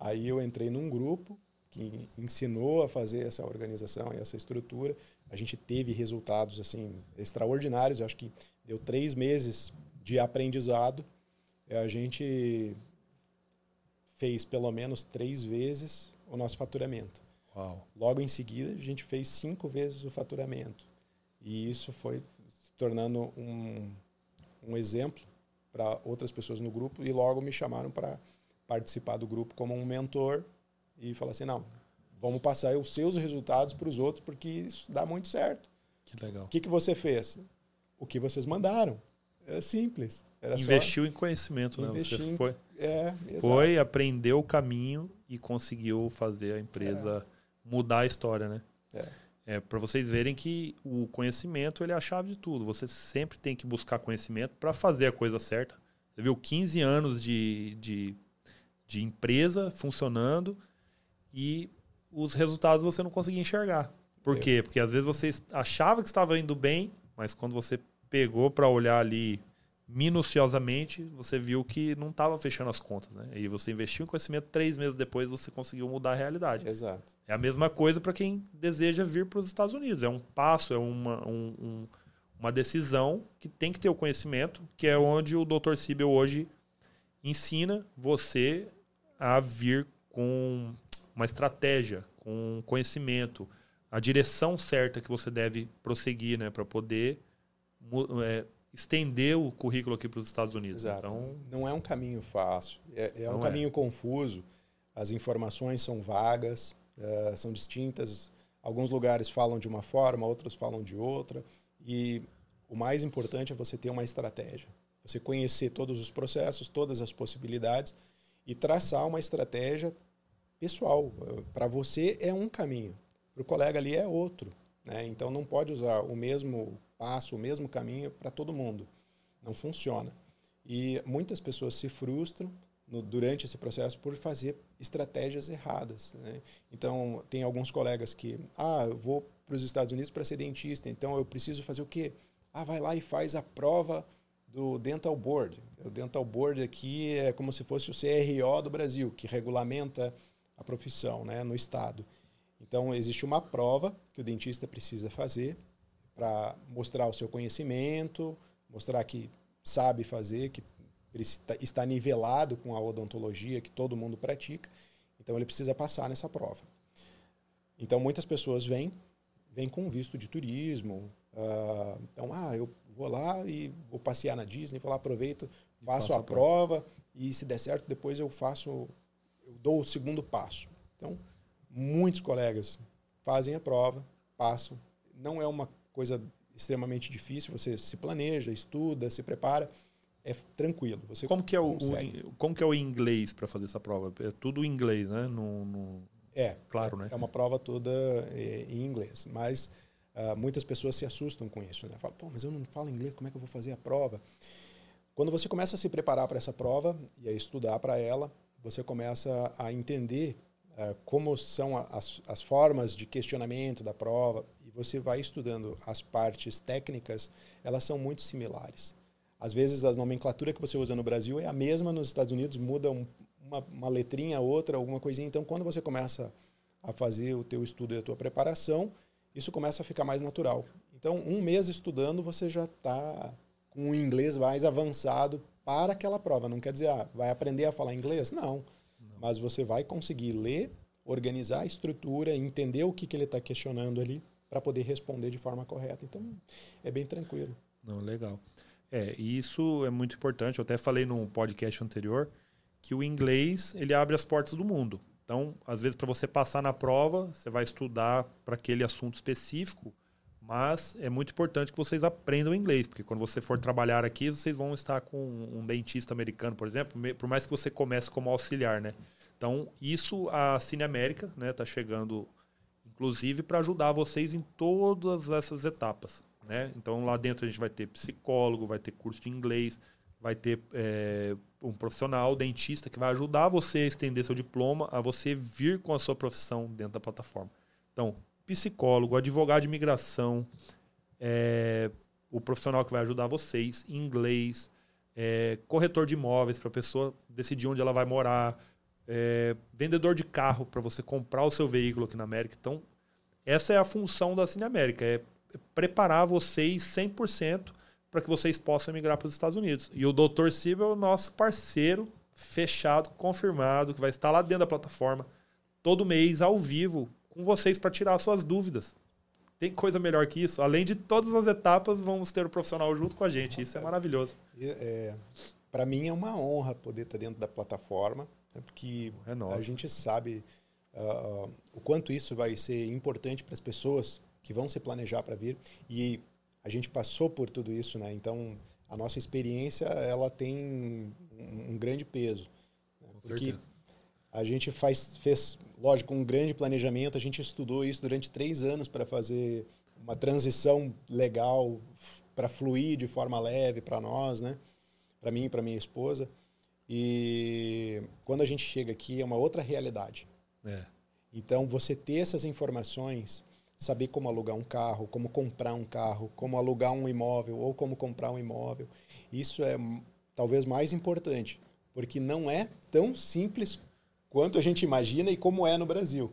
Aí eu entrei num grupo que ensinou a fazer essa organização e essa estrutura. A gente teve resultados assim extraordinários. Eu acho que deu três meses de aprendizado. A gente fez pelo menos três vezes o nosso faturamento. Uau. Logo em seguida, a gente fez cinco vezes o faturamento. E isso foi se tornando um, um exemplo para outras pessoas no grupo. E logo me chamaram para participar do grupo como um mentor e falar assim: não, vamos passar os seus resultados para os outros, porque isso dá muito certo. Que legal. O que, que você fez? O que vocês mandaram. É simples. Era Investiu em conhecimento, né? Você foi, é, foi, aprendeu o caminho e conseguiu fazer a empresa é. mudar a história, né? É. É, para vocês verem que o conhecimento ele é a chave de tudo. Você sempre tem que buscar conhecimento para fazer a coisa certa. Você viu 15 anos de, de, de empresa funcionando e os resultados você não conseguia enxergar. Por é. quê? Porque às vezes você achava que estava indo bem, mas quando você pegou para olhar ali minuciosamente, você viu que não estava fechando as contas, né? E você investiu em conhecimento, três meses depois você conseguiu mudar a realidade. Exato. É a mesma coisa para quem deseja vir para os Estados Unidos. É um passo, é uma, um, um, uma decisão que tem que ter o conhecimento, que é onde o Dr. Sibel hoje ensina você a vir com uma estratégia, com conhecimento, a direção certa que você deve prosseguir, né, para poder é, estender o currículo aqui para os Estados Unidos. Exato. Então, não é um caminho fácil, é, é um é. caminho é. confuso. As informações são vagas, uh, são distintas. Alguns lugares falam de uma forma, outros falam de outra. E o mais importante é você ter uma estratégia. Você conhecer todos os processos, todas as possibilidades e traçar uma estratégia pessoal. Para você é um caminho, para o colega ali é outro. Né? Então não pode usar o mesmo passo, o mesmo caminho para todo mundo. Não funciona. E muitas pessoas se frustram no, durante esse processo por fazer estratégias erradas. Né? Então, tem alguns colegas que, ah, eu vou para os Estados Unidos para ser dentista, então eu preciso fazer o quê? Ah, vai lá e faz a prova do Dental Board. O Dental Board aqui é como se fosse o CRO do Brasil, que regulamenta a profissão né, no estado. Então, existe uma prova que o dentista precisa fazer para mostrar o seu conhecimento, mostrar que sabe fazer, que está nivelado com a odontologia que todo mundo pratica. Então, ele precisa passar nessa prova. Então, muitas pessoas vêm, vêm com visto de turismo. Uh, então, ah, eu vou lá e vou passear na Disney, vou lá, aproveito, faço a prova e se der certo, depois eu faço, eu dou o segundo passo. Então, muitos colegas fazem a prova, passam. Não é uma coisa extremamente difícil, você se planeja, estuda, se prepara, é tranquilo. Você como que é o, o como que é o inglês para fazer essa prova? É tudo em inglês, né? No, no... É, claro, né? É uma prova toda é, em inglês, mas uh, muitas pessoas se assustam com isso, né? Falam, pô, mas eu não falo inglês, como é que eu vou fazer a prova? Quando você começa a se preparar para essa prova e a estudar para ela, você começa a entender uh, como são as, as formas de questionamento da prova você vai estudando as partes técnicas, elas são muito similares. Às vezes a nomenclatura que você usa no Brasil é a mesma nos Estados Unidos, muda um, uma, uma letrinha, outra, alguma coisinha. Então, quando você começa a fazer o teu estudo e a tua preparação, isso começa a ficar mais natural. Então, um mês estudando, você já está com o inglês mais avançado para aquela prova. Não quer dizer, ah, vai aprender a falar inglês? Não. Não. Mas você vai conseguir ler, organizar a estrutura, entender o que, que ele está questionando ali para poder responder de forma correta. Então, é bem tranquilo. Não, legal. É, isso é muito importante. Eu até falei no podcast anterior que o inglês ele abre as portas do mundo. Então, às vezes, para você passar na prova, você vai estudar para aquele assunto específico, mas é muito importante que vocês aprendam inglês, porque quando você for trabalhar aqui, vocês vão estar com um dentista americano, por exemplo, por mais que você comece como auxiliar, né? Então, isso a Cine América, né, tá chegando inclusive para ajudar vocês em todas essas etapas. Né? Então lá dentro a gente vai ter psicólogo, vai ter curso de inglês, vai ter é, um profissional, dentista, que vai ajudar você a estender seu diploma, a você vir com a sua profissão dentro da plataforma. Então, psicólogo, advogado de imigração, é, o profissional que vai ajudar vocês, inglês, é, corretor de imóveis para a pessoa decidir onde ela vai morar, é, vendedor de carro para você comprar o seu veículo aqui na América. Então, essa é a função da Cine América, é preparar vocês 100% para que vocês possam migrar para os Estados Unidos. E o Dr. Sibel é o nosso parceiro fechado, confirmado, que vai estar lá dentro da plataforma todo mês ao vivo com vocês para tirar suas dúvidas. Tem coisa melhor que isso? Além de todas as etapas, vamos ter o profissional junto com a gente. Isso é maravilhoso. É, para mim é uma honra poder estar dentro da plataforma, né, porque é a gente sabe uh, o quanto isso vai ser importante para as pessoas que vão se planejar para vir e a gente passou por tudo isso, né? Então a nossa experiência ela tem um, um grande peso, né? porque certeza. a gente faz fez lógico um grande planejamento, a gente estudou isso durante três anos para fazer uma transição legal para fluir de forma leve para nós, né? Para mim e para minha esposa. E quando a gente chega aqui é uma outra realidade. É. Então você ter essas informações saber como alugar um carro, como comprar um carro, como alugar um imóvel ou como comprar um imóvel. Isso é talvez mais importante, porque não é tão simples quanto a gente imagina e como é no Brasil.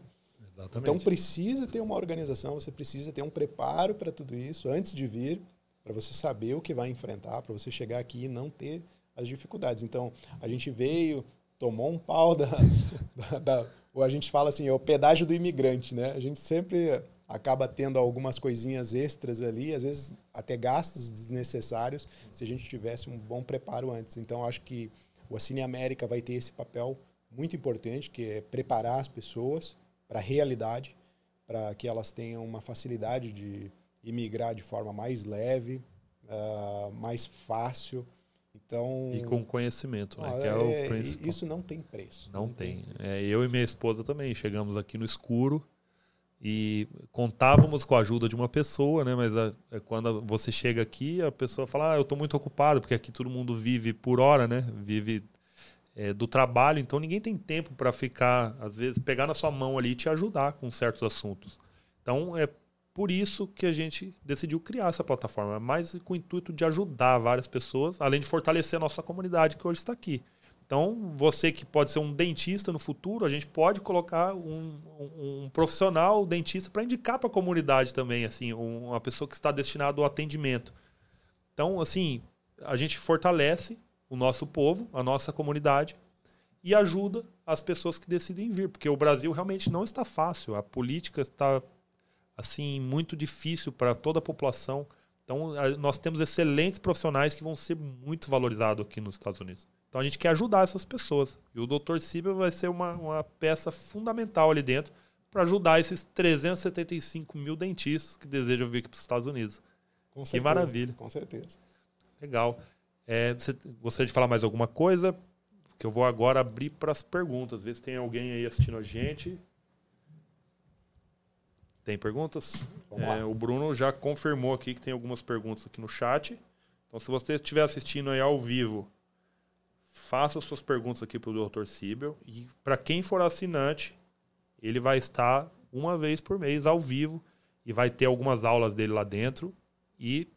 Exatamente. Então precisa ter uma organização, você precisa ter um preparo para tudo isso antes de vir, para você saber o que vai enfrentar, para você chegar aqui e não ter as dificuldades. Então a gente veio, tomou um pau da, da, da ou a gente fala assim, é o pedágio do imigrante, né? A gente sempre acaba tendo algumas coisinhas extras ali, às vezes até gastos desnecessários, se a gente tivesse um bom preparo antes. Então, acho que o Cine América vai ter esse papel muito importante, que é preparar as pessoas para a realidade, para que elas tenham uma facilidade de imigrar de forma mais leve, uh, mais fácil. Então, e com conhecimento, né? que é, o é, principal. Isso não tem preço. Não, não tem. tem. É, eu e minha esposa também chegamos aqui no escuro e contávamos com a ajuda de uma pessoa, né? Mas a, é quando você chega aqui, a pessoa fala: ah, eu estou muito ocupado, porque aqui todo mundo vive por hora, né? Vive é, do trabalho, então ninguém tem tempo para ficar, às vezes, pegar na sua mão ali e te ajudar com certos assuntos. Então é por isso que a gente decidiu criar essa plataforma, mais com o intuito de ajudar várias pessoas, além de fortalecer a nossa comunidade que hoje está aqui. Então, você que pode ser um dentista no futuro, a gente pode colocar um, um, um profissional dentista para indicar para a comunidade também, assim, uma pessoa que está destinada ao atendimento. Então, assim, a gente fortalece o nosso povo, a nossa comunidade e ajuda as pessoas que decidem vir, porque o Brasil realmente não está fácil, a política está assim muito difícil para toda a população. Então, nós temos excelentes profissionais que vão ser muito valorizados aqui nos Estados Unidos. Então a gente quer ajudar essas pessoas. E o Dr. Sibel vai ser uma, uma peça fundamental ali dentro para ajudar esses 375 mil dentistas que desejam vir aqui para os Estados Unidos. Com certeza, que maravilha. Com certeza. Legal. É, você gostaria de falar mais alguma coisa? Que eu vou agora abrir para as perguntas. Ver se tem alguém aí assistindo a gente. Tem perguntas? É, o Bruno já confirmou aqui que tem algumas perguntas aqui no chat. Então, se você estiver assistindo aí ao vivo faça suas perguntas aqui para o Dr. Sibel. E para quem for assinante, ele vai estar uma vez por mês ao vivo e vai ter algumas aulas dele lá dentro e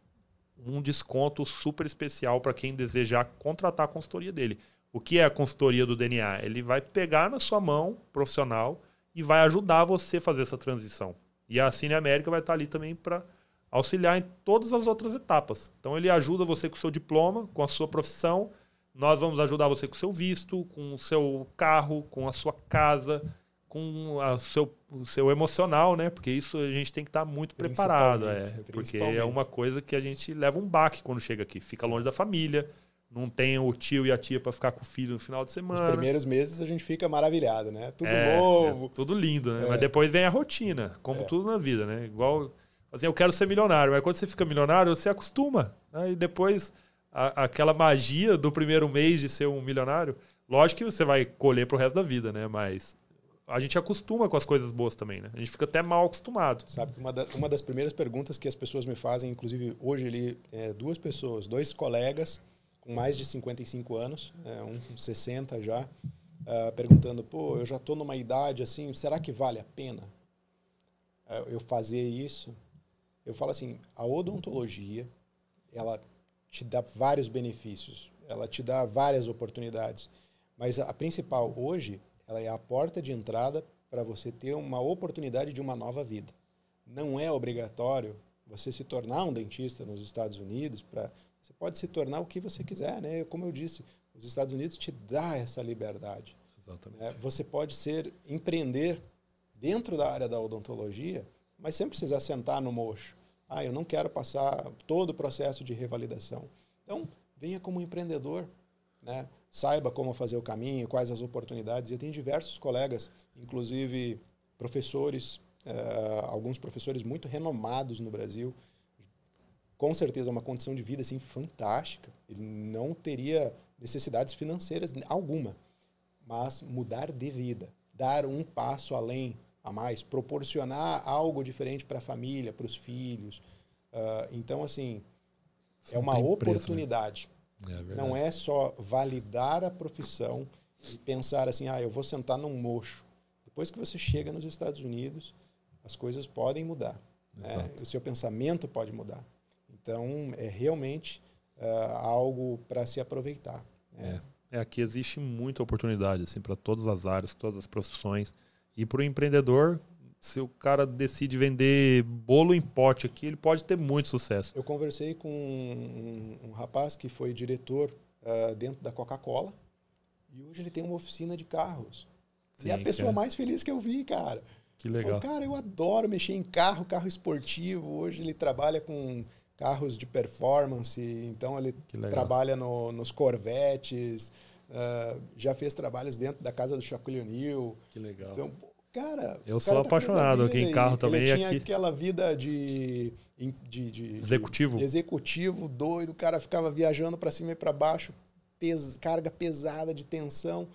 um desconto super especial para quem desejar contratar a consultoria dele. O que é a consultoria do DNA? Ele vai pegar na sua mão profissional e vai ajudar você a fazer essa transição. E a Cine América vai estar ali também para auxiliar em todas as outras etapas. Então ele ajuda você com o seu diploma, com a sua profissão nós vamos ajudar você com o seu visto, com o seu carro, com a sua casa, com o seu, o seu emocional, né? Porque isso a gente tem que estar muito preparado. É, porque é uma coisa que a gente leva um baque quando chega aqui. Fica longe da família, não tem o tio e a tia para ficar com o filho no final de semana. Os primeiros meses a gente fica maravilhado, né? Tudo é, novo. É, tudo lindo, né? É. Mas depois vem a rotina, como é. tudo na vida, né? Igual, assim, eu quero ser milionário, mas quando você fica milionário, você acostuma. Né? depois a, aquela magia do primeiro mês de ser um milionário. Lógico que você vai colher pro resto da vida, né? Mas a gente acostuma com as coisas boas também, né? A gente fica até mal acostumado. Sabe, uma, da, uma das primeiras perguntas que as pessoas me fazem, inclusive hoje ali, é, duas pessoas, dois colegas com mais de 55 anos, é, um com 60 já, uh, perguntando, pô, eu já estou numa idade assim, será que vale a pena uh, eu fazer isso? Eu falo assim, a odontologia, ela te dá vários benefícios, ela te dá várias oportunidades. Mas a, principal hoje, ela é a porta de entrada para você ter uma oportunidade de uma nova vida. Não é obrigatório você se tornar um dentista nos Estados Unidos para você pode se tornar o que você quiser, né? Como eu disse, os Estados Unidos te dá essa liberdade. Exatamente. Né? Você pode ser empreender dentro da área da odontologia, mas sem precisar sentar no mocho. Ah, eu não quero passar todo o processo de revalidação. Então, venha como empreendedor, né? saiba como fazer o caminho, quais as oportunidades. Eu tenho diversos colegas, inclusive professores, uh, alguns professores muito renomados no Brasil, com certeza uma condição de vida assim fantástica. Ele não teria necessidades financeiras alguma, mas mudar de vida, dar um passo além a mais, proporcionar algo diferente para a família, para os filhos. Uh, então, assim, é uma oportunidade. Preço, né? É não é só validar a profissão e pensar assim, ah, eu vou sentar num mocho. Depois que você chega nos Estados Unidos, as coisas podem mudar. Né? O seu pensamento pode mudar. Então, é realmente uh, algo para se aproveitar. Né? É. é. aqui existe muita oportunidade assim, para todas as áreas, todas as profissões. E para o empreendedor, se o cara decide vender bolo em pote aqui, ele pode ter muito sucesso. Eu conversei com um, um rapaz que foi diretor uh, dentro da Coca-Cola e hoje ele tem uma oficina de carros. Sim, e é a pessoa cara. mais feliz que eu vi, cara. Que legal. Falei, cara, eu adoro mexer em carro, carro esportivo. Hoje ele trabalha com carros de performance, então ele trabalha no, nos Corvettes, uh, já fez trabalhos dentro da casa do Shaquille O'Neal. Que legal. Então, Cara, eu sou tá apaixonado aqui em carro também. Ele tinha aqui. aquela vida de, de, de executivo. De executivo doido, o cara ficava viajando para cima e para baixo, pes, carga pesada de tensão.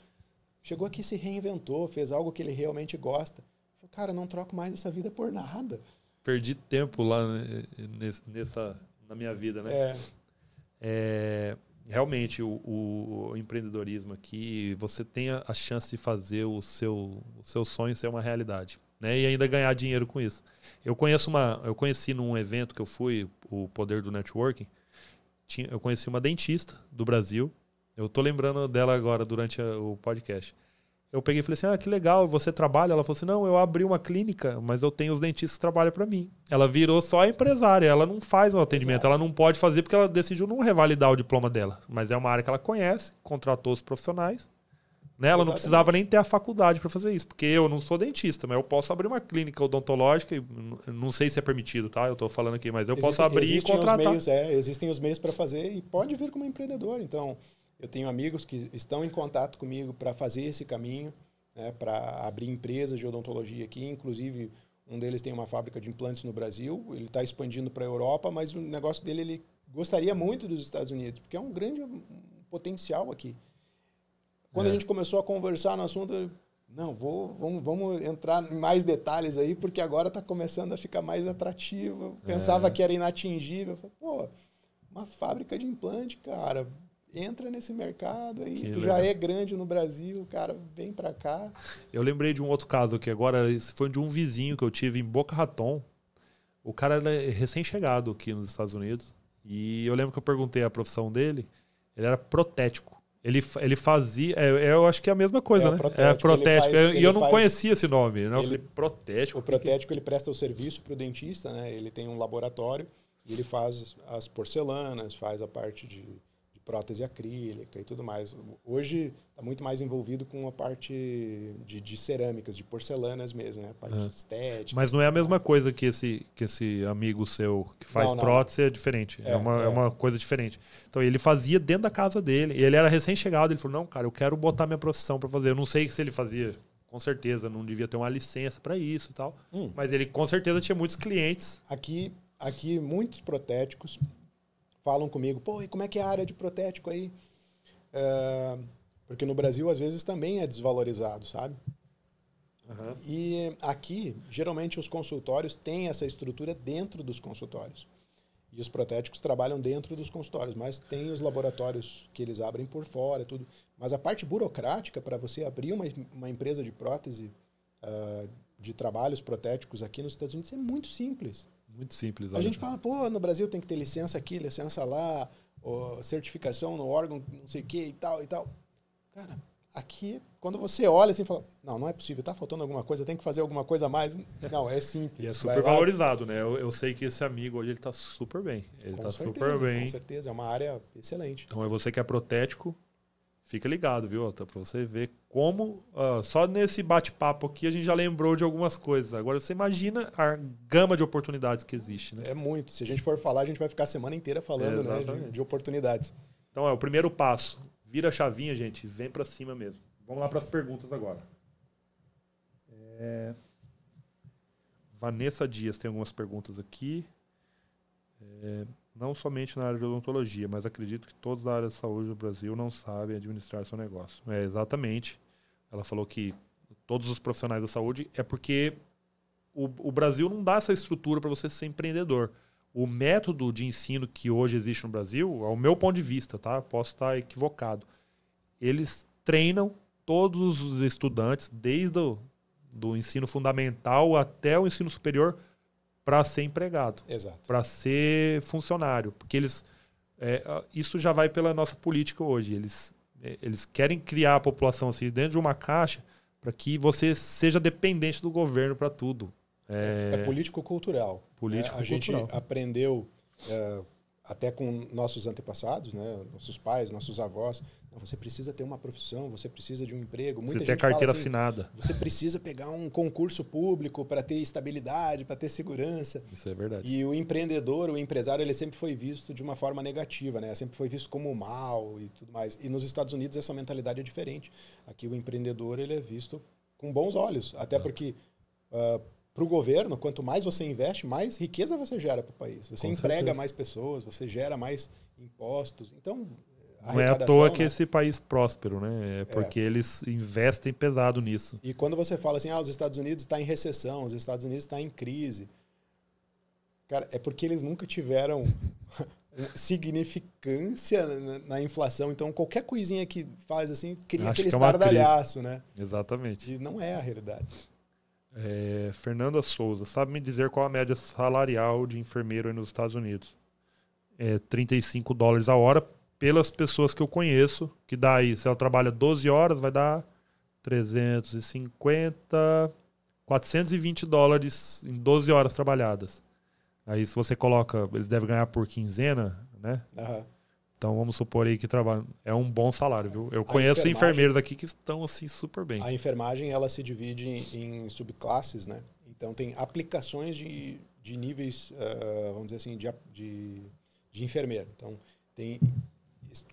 Chegou aqui se reinventou, fez algo que ele realmente gosta. Falei, cara, não troco mais essa vida por nada. Perdi tempo lá nessa na minha vida, né? É. é realmente o, o, empreendedorismo aqui, você tem a, chance de fazer o seu, o seu sonho ser uma realidade. Né? E ainda ganhar dinheiro com isso. Eu conheço uma, eu conheci num evento que eu fui, o Poder do Networking, tinha, eu conheci uma dentista do Brasil. Eu tô lembrando dela agora durante a, o podcast eu peguei e falei assim: ah, que legal, você trabalha? Ela falou assim: não, eu abri uma clínica, mas eu tenho os dentistas que trabalham para mim. Ela virou só empresária, ela não faz o atendimento, Exato. ela não pode fazer porque ela decidiu não revalidar o diploma dela. Mas é uma área que ela conhece, contratou os profissionais. Né? Ela Exatamente. não precisava nem ter a faculdade para fazer isso, porque eu não sou dentista, mas eu posso abrir uma clínica odontológica, não sei se é permitido, tá? Eu estou falando aqui, mas eu Existe, posso abrir e contratar. Os meios, é, existem os meios para fazer e pode vir como empreendedor. Então, eu tenho amigos que estão em contato comigo para fazer esse caminho, né, para abrir empresas de odontologia aqui. Inclusive, um deles tem uma fábrica de implantes no Brasil. Ele está expandindo para a Europa, mas o negócio dele ele gostaria muito dos Estados Unidos, porque é um grande potencial aqui. Quando é. a gente começou a conversar no assunto, não, vou, vamos, vamos entrar em mais detalhes aí, porque agora está começando a ficar mais atrativo. Eu pensava é. que era inatingível. falei, pô, uma fábrica de implante, cara, entra nesse mercado aí. Que tu legal. já é grande no Brasil, cara, vem para cá. Eu lembrei de um outro caso que agora foi de um vizinho que eu tive em Boca Raton. O cara era recém-chegado aqui nos Estados Unidos. E eu lembro que eu perguntei a profissão dele. Ele era protético. Ele, ele fazia. É, eu acho que é a mesma coisa, é né? Protético, é protético. Faz, e eu não faz, conhecia esse nome. Né? Eu ele, falei, protético. O protético ele presta o serviço para o dentista, né? Ele tem um laboratório e ele faz as porcelanas, faz a parte de prótese acrílica e tudo mais. Hoje está muito mais envolvido com a parte de, de cerâmicas, de porcelanas mesmo, né? A parte uhum. estética. Mas não é a mesma coisa que esse, que esse amigo seu que faz não, não. prótese, é diferente. É, é uma, é. é. uma coisa diferente. Então ele fazia dentro da casa dele. Ele era recém-chegado, ele falou: não, cara, eu quero botar minha profissão para fazer. Eu não sei se ele fazia. Com certeza, não devia ter uma licença para isso e tal. Hum. Mas ele com certeza tinha muitos clientes. Aqui, aqui muitos protéticos falam comigo, pô, e como é que é a área de protético aí? É, porque no Brasil, às vezes, também é desvalorizado, sabe? Uhum. E aqui, geralmente, os consultórios têm essa estrutura dentro dos consultórios. E os protéticos trabalham dentro dos consultórios, mas tem os laboratórios que eles abrem por fora, tudo. Mas a parte burocrática para você abrir uma, uma empresa de prótese uh, de trabalhos protéticos aqui nos Estados Unidos é muito simples. Muito simples. A gente fala, pô, no Brasil tem que ter licença aqui, licença lá, certificação no órgão, não sei o que e tal e tal. Cara, Aqui, quando você olha assim, fala, não, não é possível, tá faltando alguma coisa, tem que fazer alguma coisa a mais. Não, é simples. e é super valorizado, né? Eu, eu, sei que esse amigo hoje ele tá super bem. Ele com tá certeza, super bem. Com certeza, é uma área excelente. Então é você que é protético, fica ligado, viu, Para você ver como, uh, só nesse bate-papo aqui a gente já lembrou de algumas coisas. Agora você imagina a gama de oportunidades que existe, né? É muito. Se a gente for falar, a gente vai ficar a semana inteira falando né, de, de oportunidades. Então é o primeiro passo Vira a chavinha, gente. Vem para cima mesmo. Vamos lá para as perguntas agora. É... Vanessa Dias tem algumas perguntas aqui. É... Não somente na área de odontologia, mas acredito que todos da área de saúde do Brasil não sabem administrar seu negócio. É, exatamente. Ela falou que todos os profissionais da saúde é porque o, o Brasil não dá essa estrutura para você ser empreendedor o método de ensino que hoje existe no Brasil, ao meu ponto de vista, tá? Posso estar equivocado. Eles treinam todos os estudantes, desde o do ensino fundamental até o ensino superior, para ser empregado, para ser funcionário, porque eles é, isso já vai pela nossa política hoje. Eles é, eles querem criar a população assim dentro de uma caixa para que você seja dependente do governo para tudo. É, é político-cultural. Político é, a gente aprendeu é, até com nossos antepassados, né, nossos pais, nossos avós. Você precisa ter uma profissão, você precisa de um emprego. Muita você tem carteira assim, assinada. Você precisa pegar um concurso público para ter estabilidade, para ter segurança. Isso é verdade. E o empreendedor, o empresário, ele sempre foi visto de uma forma negativa, né? Sempre foi visto como mal e tudo mais. E nos Estados Unidos essa mentalidade é diferente. Aqui o empreendedor ele é visto com bons olhos, até porque uh, para o governo, quanto mais você investe, mais riqueza você gera para o país. Você Com emprega certeza. mais pessoas, você gera mais impostos. Então, não é à toa né? que esse país próspero, né? É, é. porque é. eles investem pesado nisso. E quando você fala assim, ah, os Estados Unidos está em recessão, os Estados Unidos está em crise, cara, é porque eles nunca tiveram significância na, na, inflação. Então, qualquer coisinha que faz assim, cria Acho aquele é estardalhaço, né? Exatamente. E não é a realidade. É, Fernanda Souza, sabe me dizer qual a média salarial de enfermeiro nos Estados Unidos? É 35 dólares a hora pelas pessoas que eu conheço, que dá aí, se ela trabalha 12 horas, vai dar 350, 420 dólares em 12 horas trabalhadas. Aí se você coloca, eles devem ganhar por quinzena, né? Uhum. Então vamos supor aí que trabalha. É um bom salário, viu? Eu a conheço enfermeiros aqui que estão assim super bem. A enfermagem ela se divide em, em subclasses, né? Então tem aplicações de, de níveis, uh, vamos dizer assim, de, de, de enfermeiro. Então tem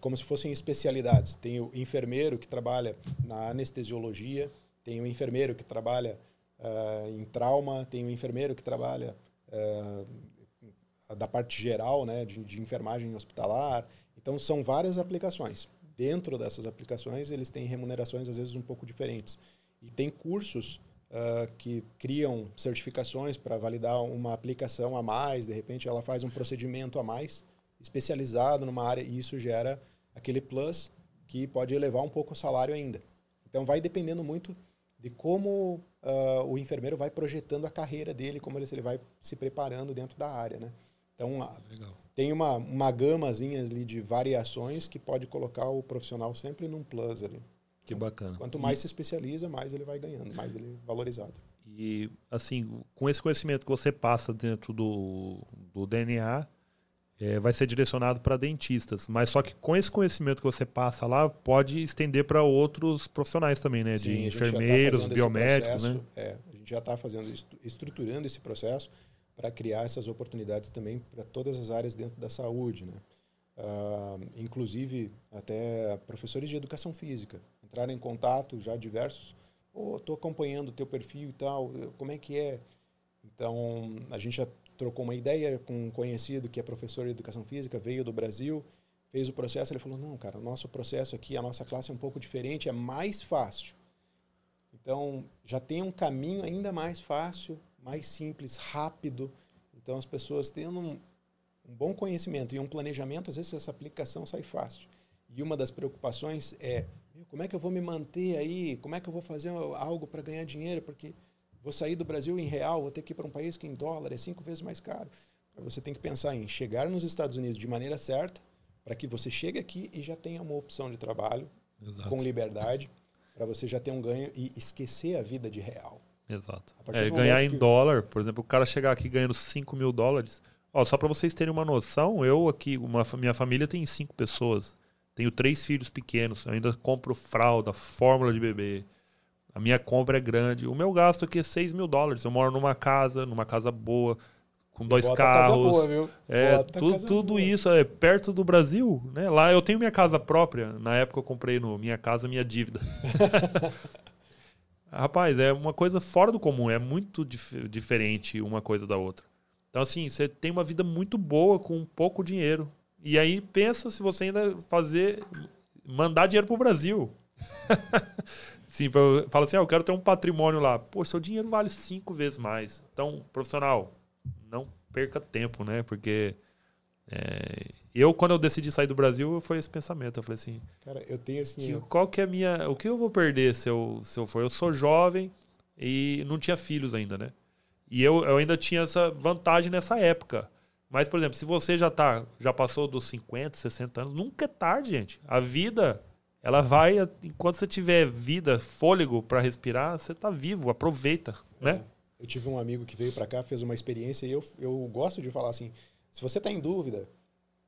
como se fossem especialidades. Tem o enfermeiro que trabalha na anestesiologia, tem o enfermeiro que trabalha uh, em trauma, tem o enfermeiro que trabalha uh, da parte geral, né, de, de enfermagem hospitalar. Então, são várias aplicações. Dentro dessas aplicações, eles têm remunerações, às vezes, um pouco diferentes. E tem cursos uh, que criam certificações para validar uma aplicação a mais, de repente, ela faz um procedimento a mais, especializado numa área, e isso gera aquele plus que pode elevar um pouco o salário ainda. Então, vai dependendo muito de como uh, o enfermeiro vai projetando a carreira dele, como ele, ele vai se preparando dentro da área, né? Então, Legal tem uma, uma gamazinha ali de variações que pode colocar o profissional sempre num plus ali. Que então, bacana. Quanto mais e... se especializa, mais ele vai ganhando, mais ele é valorizado. E, assim, com esse conhecimento que você passa dentro do, do DNA, é, vai ser direcionado para dentistas. Mas só que com esse conhecimento que você passa lá, pode estender para outros profissionais também, né? Sim, de tá enfermeiros, tá biomédicos, processo, né? É, a gente já está fazendo, estruturando esse processo para criar essas oportunidades também para todas as áreas dentro da saúde, né? Uh, inclusive até professores de educação física entraram em contato já diversos, oh, estou acompanhando o teu perfil e tal, como é que é? Então a gente já trocou uma ideia com um conhecido que é professor de educação física, veio do Brasil, fez o processo, ele falou não, cara, o nosso processo aqui, a nossa classe é um pouco diferente, é mais fácil. Então já tem um caminho ainda mais fácil mais simples, rápido. Então, as pessoas tendo um, um bom conhecimento e um planejamento, às vezes essa aplicação sai fácil. E uma das preocupações é como é que eu vou me manter aí? Como é que eu vou fazer algo para ganhar dinheiro? Porque vou sair do Brasil em real, vou ter que ir para um país que em dólar é cinco vezes mais caro. Você tem que pensar em chegar nos Estados Unidos de maneira certa, para que você chegue aqui e já tenha uma opção de trabalho Exato. com liberdade. para você já ter um ganho e esquecer a vida de real. Exato. É, ganhar em que... dólar, por exemplo, o cara chegar aqui ganhando 5 mil dólares. Ó, só para vocês terem uma noção, eu aqui, uma, minha família tem cinco pessoas. Tenho três filhos pequenos. Eu ainda compro fralda, fórmula de bebê. A minha compra é grande. O meu gasto aqui é 6 mil dólares. Eu moro numa casa, numa casa boa, com dois Bota carros. Casa boa, viu? É, tudo, tudo isso é perto do Brasil, né? Lá eu tenho minha casa própria. Na época eu comprei no Minha Casa Minha Dívida. Rapaz, é uma coisa fora do comum, é muito dif diferente uma coisa da outra. Então, assim, você tem uma vida muito boa com pouco dinheiro. E aí pensa se você ainda fazer. mandar dinheiro pro Brasil. Sim, fala assim, ah, eu quero ter um patrimônio lá. Pô, seu dinheiro vale cinco vezes mais. Então, profissional, não perca tempo, né? Porque é, eu, quando eu decidi sair do Brasil, foi esse pensamento. Eu falei assim, cara, eu tenho assim. Que. Qual que é a minha. O que eu vou perder se eu, se eu for? Eu sou jovem e não tinha filhos ainda, né? E eu, eu ainda tinha essa vantagem nessa época. Mas, por exemplo, se você já tá, já passou dos 50, 60 anos, nunca é tarde, gente. A vida, ela vai enquanto você tiver vida, fôlego para respirar, você tá vivo, aproveita, né? é. né? Eu tive um amigo que veio para cá, fez uma experiência e eu, eu gosto de falar assim, se você tá em dúvida,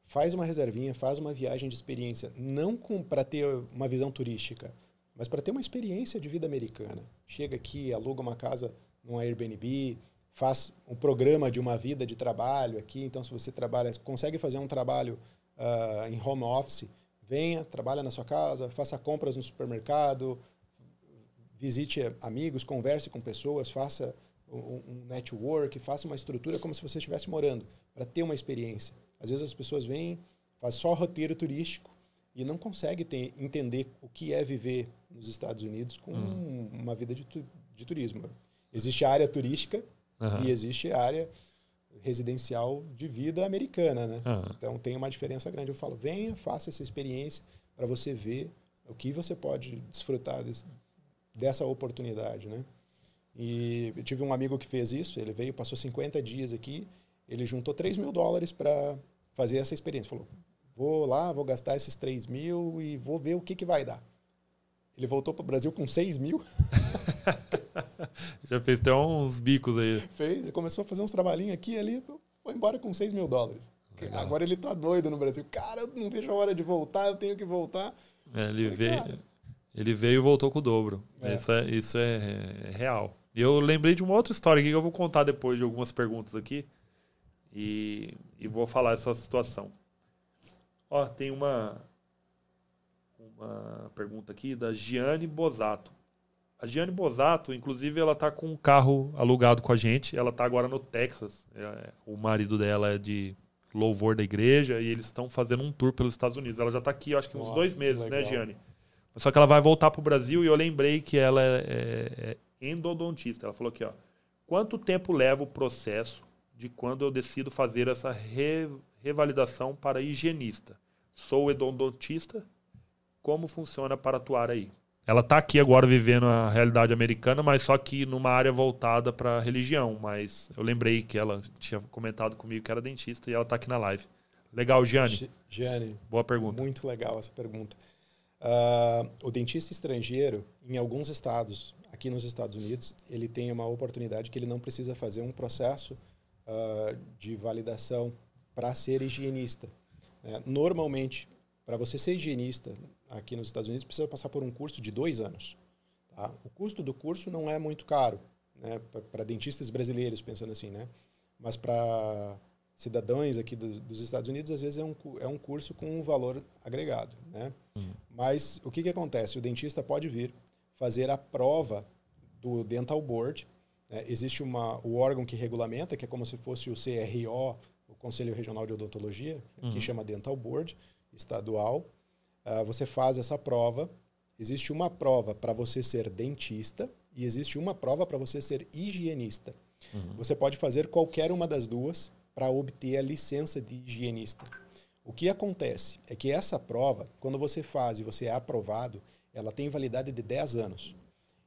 faz uma reservinha, faz uma viagem de experiência, não para ter uma visão turística, mas para ter uma experiência de vida americana. Chega aqui, aluga uma casa num Airbnb, faz um programa de uma vida de trabalho aqui. Então, se você trabalha, consegue fazer um trabalho uh, em home office, venha, trabalha na sua casa, faça compras no supermercado, visite amigos, converse com pessoas, faça um, um network, faça uma estrutura como se você estivesse morando, para ter uma experiência. Às vezes as pessoas vêm, faz só roteiro turístico e não consegue ter, entender o que é viver nos Estados Unidos com hum. uma vida de, de turismo. Existe a área turística uhum. e existe a área residencial de vida americana, né? Uhum. Então tem uma diferença grande. Eu falo, venha, faça essa experiência para você ver o que você pode desfrutar desse, dessa oportunidade, né? E eu tive um amigo que fez isso, ele veio, passou 50 dias aqui, ele juntou 3 mil dólares para fazer essa experiência. Falou, vou lá, vou gastar esses 3 mil e vou ver o que, que vai dar. Ele voltou para o Brasil com 6 mil. Já fez até uns bicos aí. Fez, começou a fazer uns trabalhinhos aqui e ali, foi embora com 6 mil dólares. Legal. Agora ele tá doido no Brasil. Cara, eu não vejo a hora de voltar, eu tenho que voltar. É, ele, veio, ele veio e voltou com o dobro. É. Isso, é, isso é, é, real. E eu lembrei de uma outra história aqui que eu vou contar depois de algumas perguntas aqui. E, e vou falar essa situação. Ó, tem uma, uma pergunta aqui da Giane Bosato. A Giane Bosato, inclusive, ela tá com um carro alugado com a gente. Ela tá agora no Texas. É, o marido dela é de louvor da igreja e eles estão fazendo um tour pelos Estados Unidos. Ela já tá aqui, acho que uns Nossa, dois meses, né, Giane? Só que ela vai voltar pro Brasil e eu lembrei que ela é, é, é endodontista. Ela falou aqui, ó. Quanto tempo leva o processo de quando eu decido fazer essa re, revalidação para higienista? Sou endodontista. Como funciona para atuar aí? ela tá aqui agora vivendo a realidade americana, mas só que numa área voltada para religião. Mas eu lembrei que ela tinha comentado comigo que era dentista e ela tá aqui na live. Legal, Gianni. Gianni. Boa pergunta. Muito legal essa pergunta. Uh, o dentista estrangeiro, em alguns estados, aqui nos Estados Unidos, ele tem uma oportunidade que ele não precisa fazer um processo uh, de validação para ser higienista. Né? Normalmente, para você ser higienista aqui nos Estados Unidos, precisa passar por um curso de dois anos. Tá? O custo do curso não é muito caro, né? para dentistas brasileiros, pensando assim, né? Mas para cidadãos aqui do, dos Estados Unidos, às vezes é um, é um curso com um valor agregado, né? Uhum. Mas o que, que acontece? O dentista pode vir fazer a prova do Dental Board. Né? Existe uma, o órgão que regulamenta, que é como se fosse o CRO, o Conselho Regional de Odontologia, uhum. que chama Dental Board estadual. Uh, você faz essa prova. Existe uma prova para você ser dentista e existe uma prova para você ser higienista. Uhum. Você pode fazer qualquer uma das duas para obter a licença de higienista. O que acontece é que essa prova, quando você faz e você é aprovado, ela tem validade de 10 anos.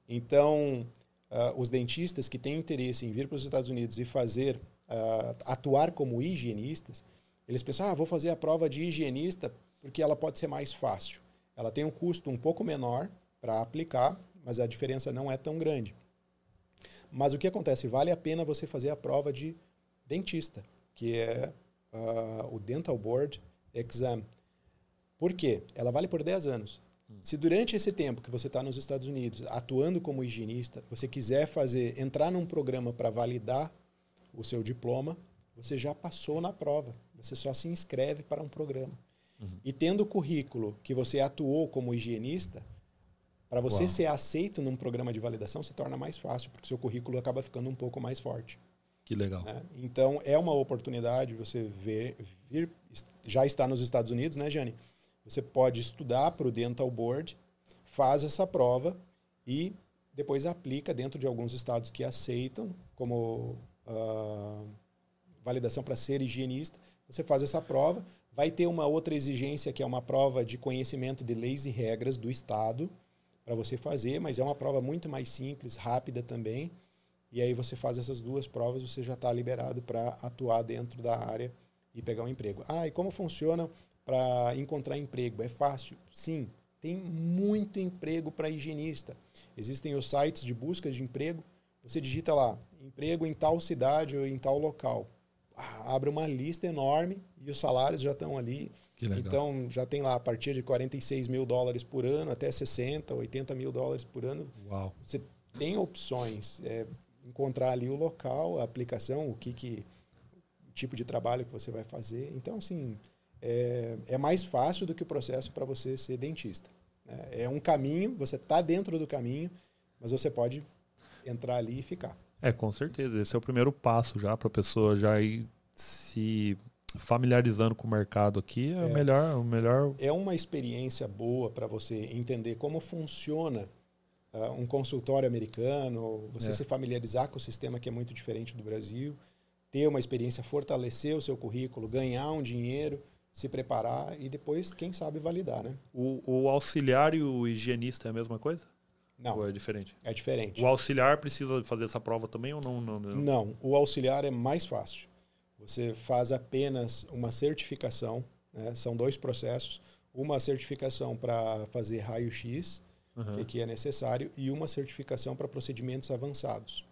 Então, uh, os dentistas que têm interesse em vir para os Estados Unidos e fazer, uh, atuar como higienistas, eles pensam, ah, vou fazer a prova de higienista porque ela pode ser mais fácil. Ela tem um custo um pouco menor, para aplicar, mas a diferença não é tão grande. Mas o que acontece? Vale a pena você fazer a prova de dentista, que é uh, o Dental Board Exam. Por quê? Ela vale por 10 anos. Se durante esse tempo que você está nos Estados Unidos, atuando como higienista, você quiser fazer, entrar num programa para validar o seu diploma, você já passou na prova. Você só se inscreve para um programa. Uhum. E tendo o currículo que você atuou como higienista, para você Uau. ser aceito num programa de validação se torna mais fácil, porque seu currículo acaba ficando um pouco mais forte. Que legal. Né? Então, é uma oportunidade você ver, vir, já está nos Estados Unidos, né, Jane? Você pode estudar para o Dental Board, faz essa prova e depois aplica dentro de alguns estados que aceitam como uh, validação para ser higienista. Você faz essa prova, vai ter uma outra exigência que é uma prova de conhecimento de leis e regras do estado para você fazer, mas é uma prova muito mais simples, rápida também. E aí você faz essas duas provas, você já está liberado para atuar dentro da área e pegar um emprego. Ah, e como funciona para encontrar emprego. É fácil? Sim. Tem muito emprego para higienista. Existem os sites de busca de emprego. Você digita lá, emprego em tal cidade ou em tal local. Ah, abre uma lista enorme e os salários já estão ali. Então, já tem lá a partir de 46 mil dólares por ano até 60, 80 mil dólares por ano. Uau. Você tem opções. É, encontrar ali o local, a aplicação, o que, que o tipo de trabalho que você vai fazer. Então, assim, é, é mais fácil do que o processo para você ser dentista. Né? É um caminho, você está dentro do caminho, mas você pode entrar ali e ficar. É, com certeza. Esse é o primeiro passo já para a pessoa já ir se familiarizando com o mercado aqui. É, é, melhor, o melhor. É uma experiência boa para você entender como funciona uh, um consultório americano, você é. se familiarizar com o sistema que é muito diferente do Brasil, ter uma experiência, fortalecer o seu currículo, ganhar um dinheiro se preparar e depois, quem sabe, validar, né? O, o auxiliar e o higienista é a mesma coisa? Não. Ou é diferente? É diferente. O auxiliar precisa fazer essa prova também ou não? Não, não? não o auxiliar é mais fácil. Você faz apenas uma certificação, né? são dois processos. Uma certificação para fazer raio-x, uhum. que é necessário, e uma certificação para procedimentos avançados.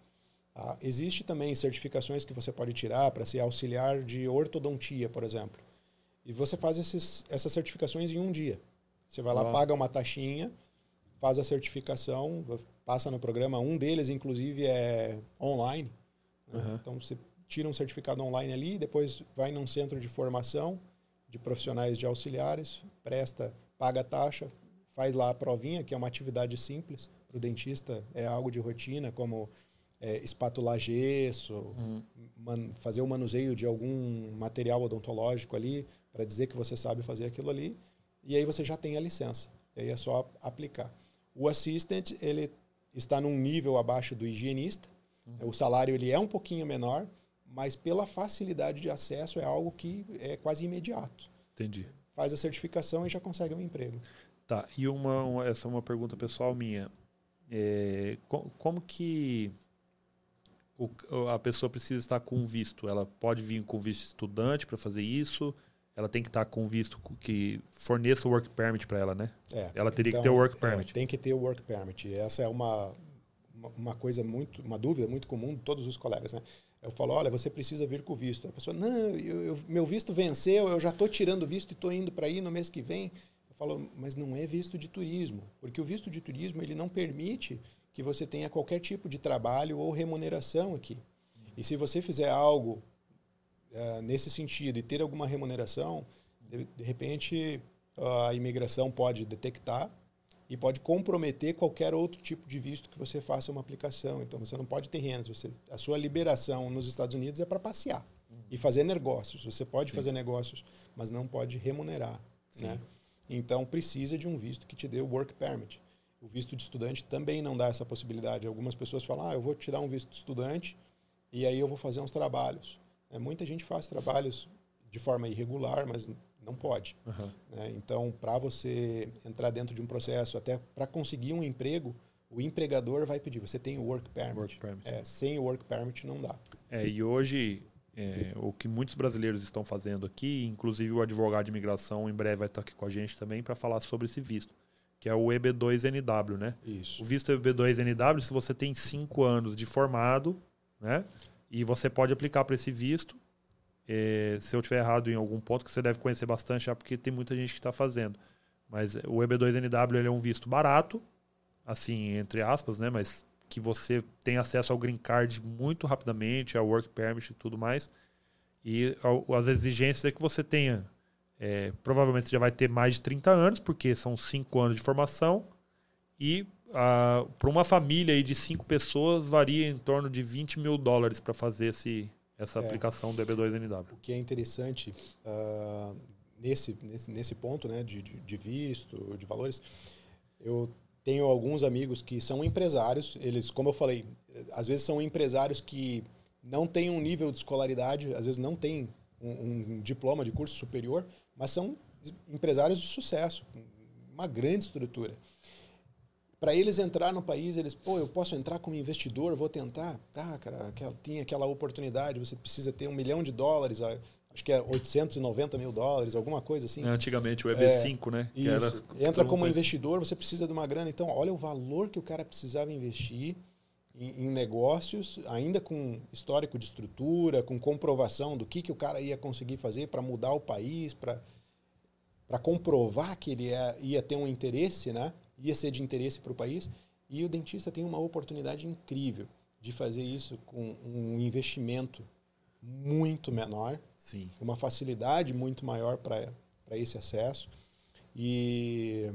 Tá? Existe também certificações que você pode tirar para ser auxiliar de ortodontia, por exemplo. E você faz esses, essas certificações em um dia. Você vai lá, paga uma taxinha, faz a certificação, passa no programa. Um deles, inclusive, é online. Né? Uhum. Então, você tira um certificado online ali, depois vai num centro de formação de profissionais de auxiliares, presta, paga a taxa, faz lá a provinha, que é uma atividade simples para o dentista, é algo de rotina, como é, espatular gesso, uhum. man, fazer o manuseio de algum material odontológico ali, para dizer que você sabe fazer aquilo ali, e aí você já tem a licença. E aí é só aplicar. O assistant, ele está num nível abaixo do higienista, uhum. o salário ele é um pouquinho menor, mas pela facilidade de acesso é algo que é quase imediato. Entendi. Faz a certificação e já consegue um emprego. Tá, e uma, uma essa é uma pergunta pessoal minha. É, como, como que o, a pessoa precisa estar com visto? Ela pode vir com visto estudante para fazer isso? Ela tem que estar com visto que forneça o work permit para ela, né? É, ela teria então, que ter o work é, permit. É, tem que ter o work permit. Essa é uma, uma coisa muito, uma dúvida muito comum de todos os colegas, né? Eu falo, olha, você precisa vir com visto. A pessoa, não, eu, eu, meu visto venceu, eu já estou tirando visto e estou indo para ir no mês que vem. Eu falo, mas não é visto de turismo, porque o visto de turismo ele não permite que você tenha qualquer tipo de trabalho ou remuneração aqui. E se você fizer algo uh, nesse sentido e ter alguma remuneração, de, de repente a imigração pode detectar e pode comprometer qualquer outro tipo de visto que você faça uma aplicação. Então você não pode ter rendas. Você, a sua liberação nos Estados Unidos é para passear uhum. e fazer negócios. Você pode Sim. fazer negócios, mas não pode remunerar. Né? Então precisa de um visto que te dê o work permit. O visto de estudante também não dá essa possibilidade. Algumas pessoas falam: ah, eu vou tirar um visto de estudante e aí eu vou fazer uns trabalhos. É, muita gente faz trabalhos de forma irregular, mas não pode. Uhum. Né? Então, para você entrar dentro de um processo, até para conseguir um emprego, o empregador vai pedir, você tem o work permit. Work permit. É, sem o work permit não dá. É, e hoje, é, o que muitos brasileiros estão fazendo aqui, inclusive o advogado de imigração em breve vai estar aqui com a gente também para falar sobre esse visto. que é o EB2NW, né? Isso. O visto EB2NW, se você tem cinco anos de formado, né? E você pode aplicar para esse visto. É, se eu tiver errado em algum ponto, que você deve conhecer bastante já, porque tem muita gente que está fazendo. Mas o EB2NW ele é um visto barato, assim, entre aspas, né? Mas que você tem acesso ao green card muito rapidamente, ao work permit e tudo mais. E as exigências é que você tenha. É, provavelmente já vai ter mais de 30 anos, porque são 5 anos de formação. E para uma família aí de 5 pessoas, varia em torno de 20 mil dólares para fazer esse, essa é, aplicação do EB2NW. O que é interessante uh, nesse, nesse, nesse ponto né, de, de, de visto, de valores, eu tenho alguns amigos que são empresários, eles, como eu falei, às vezes são empresários que não têm um nível de escolaridade, às vezes não têm um, um diploma de curso superior, mas são empresários de sucesso, uma grande estrutura. Para eles entrar no país, eles, pô, eu posso entrar como investidor, vou tentar. Tá, cara, aquela, tem aquela oportunidade, você precisa ter um milhão de dólares, acho que é 890 mil dólares, alguma coisa assim. É, antigamente o EB5, é, né? Isso. Entra como investidor, você precisa de uma grana. Então, olha o valor que o cara precisava investir em, em, negócios, ainda com histórico de estrutura, com comprovação do que, que o cara ia conseguir fazer para mudar o país, para comprovar que ele ia, ia ter um interesse, né? Ia ser de interesse para o país. E o dentista tem uma oportunidade incrível de fazer isso com um investimento muito menor Sim. uma facilidade muito maior para esse acesso. E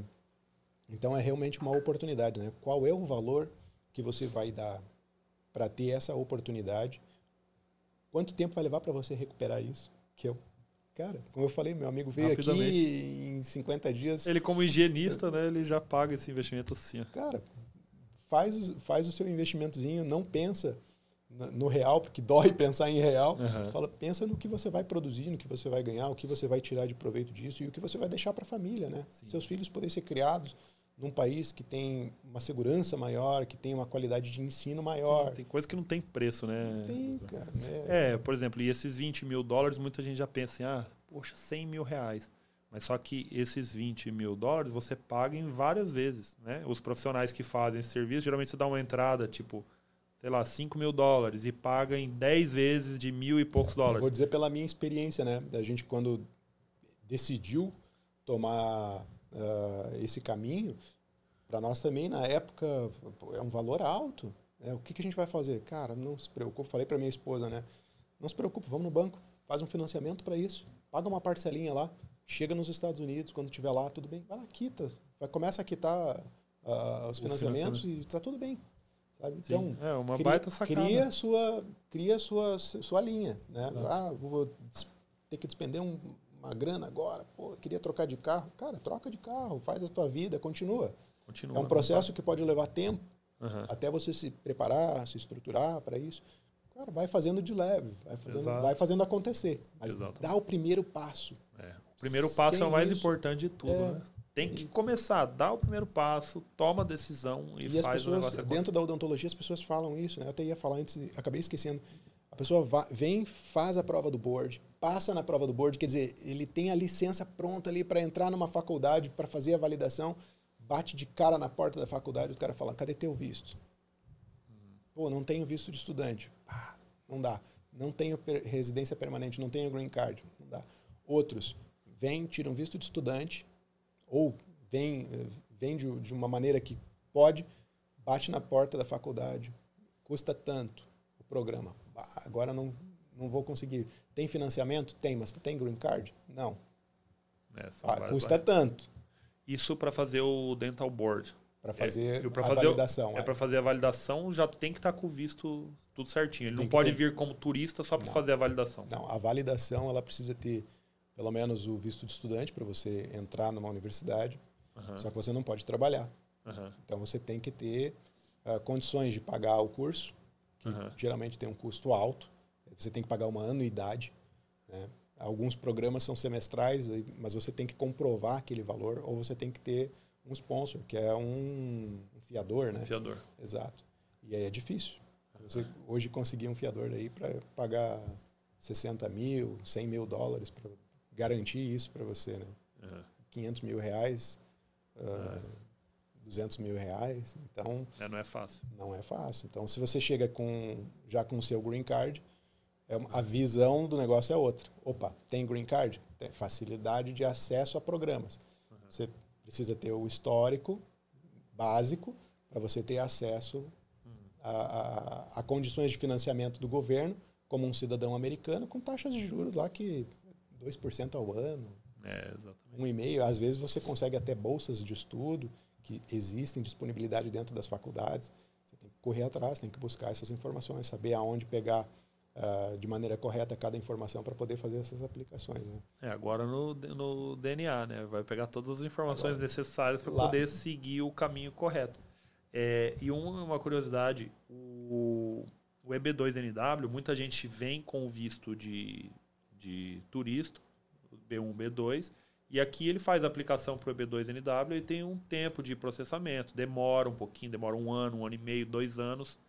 então é realmente uma oportunidade, né? Qual é o valor que você vai dar para ter essa oportunidade? Quanto tempo vai levar para você recuperar isso? Que eu, cara, como eu falei, meu amigo veio aqui em 50 dias. Ele como higienista, né, ele já paga esse investimento assim. Cara, faz, faz o seu investimentozinho, não pensa no real, porque dói pensar em real. Uhum. Fala, pensa no que você vai produzir, no que você vai ganhar, o que você vai tirar de proveito disso e o que você vai deixar para a família, né? Sim. Seus filhos poderem ser criados num país que tem uma segurança maior, que tem uma qualidade de ensino maior. Tem, tem coisa que não tem preço, né? Tem, cara. Né? É, por exemplo, e esses 20 mil dólares, muita gente já pensa assim, ah, poxa, 100 mil reais. Mas só que esses 20 mil dólares você paga em várias vezes, né? Os profissionais que fazem esse serviço, geralmente você dá uma entrada, tipo, sei lá, 5 mil dólares e paga em 10 vezes de mil e poucos dólares. vou dizer pela minha experiência, né? Da gente quando decidiu tomar uh, esse caminho, para nós também, na época, é um valor alto. Né? O que, que a gente vai fazer? Cara, não se preocupe. Falei para minha esposa, né? Não se preocupe, vamos no banco, faz um financiamento para isso. Paga uma parcelinha lá, chega nos Estados Unidos, quando estiver lá, tudo bem. Vai lá, quita. Vai, começa a quitar uh, os financiamentos e está tudo bem. Sabe? Então, é uma cria, baita sacada. Cria sua, cria sua, sua linha. Né? Ah, vou ter que despender um, uma grana agora. Pô, queria trocar de carro. Cara, troca de carro, faz a tua vida, continua. continua é um processo que pode levar tempo uhum. até você se preparar, se estruturar para isso. Cara, vai fazendo de leve, vai fazendo, vai fazendo acontecer. Mas dá o primeiro passo. É. O primeiro passo Sem é o mais isso, importante de tudo, é, né? Tem que começar, dá o primeiro passo, toma a decisão e, e faz as pessoas, Dentro da odontologia, as pessoas falam isso, né? Eu até ia falar antes, acabei esquecendo. A pessoa vai, vem, faz a prova do board, passa na prova do board, quer dizer, ele tem a licença pronta ali para entrar numa faculdade, para fazer a validação, bate de cara na porta da faculdade, o cara fala: cadê teu visto? Pô, não tenho visto de estudante. Pá, não dá. Não tenho residência permanente, não tenho green card. Não dá. Outros, vem, tiram visto de estudante, ou vem, vem de, de uma maneira que pode, bate na porta da faculdade, custa tanto o programa. Agora não, não vou conseguir. Tem financiamento? Tem, mas tu tem green card? Não. É, ah, custa tanto. Isso para fazer o dental board. Para fazer é, a fazer, validação. É, é. para fazer a validação, já tem que estar tá com o visto tudo certinho. Ele tem não pode ter... vir como turista só para fazer a validação. Não, a validação ela precisa ter pelo menos o visto de estudante para você entrar numa universidade. Uhum. Só que você não pode trabalhar. Uhum. Então você tem que ter uh, condições de pagar o curso, que uhum. geralmente tem um custo alto. Você tem que pagar uma anuidade. Né? Alguns programas são semestrais, mas você tem que comprovar aquele valor, ou você tem que ter um sponsor, que é um, um fiador, né? Um fiador. Exato. E aí é difícil. Você hoje conseguir um fiador aí para pagar 60 mil, 100 mil dólares para garantir isso para você, né? Uhum. 500 mil reais uh, 200 mil reais. Então. É, não é fácil. Não é fácil. Então, se você chega com já com o seu green card, é a visão do negócio é outra. Opa, tem green card? Tem facilidade de acesso a programas. Uhum. Você precisa ter o histórico básico para você ter acesso uhum. a, a, a, condições de financiamento do governo, como um cidadão americano, com taxas de juros lá que 2% ao ano. É, exatamente. Um e meio. Às vezes você consegue até bolsas de estudo que existem disponibilidade dentro das faculdades. Você tem que correr atrás, tem que buscar essas informações, saber aonde pegar uh, de maneira correta cada informação para poder fazer essas aplicações. Né? É, agora no, no DNA, né? Vai pegar todas as informações agora, necessárias para poder seguir o caminho correto. É, e uma curiosidade, o, o EB2NW, muita gente vem com o visto de, de turista, B1, B2, e aqui ele faz a aplicação para o EB2NW e tem um tempo de processamento, demora um pouquinho, demora um ano, um ano e meio, dois anos,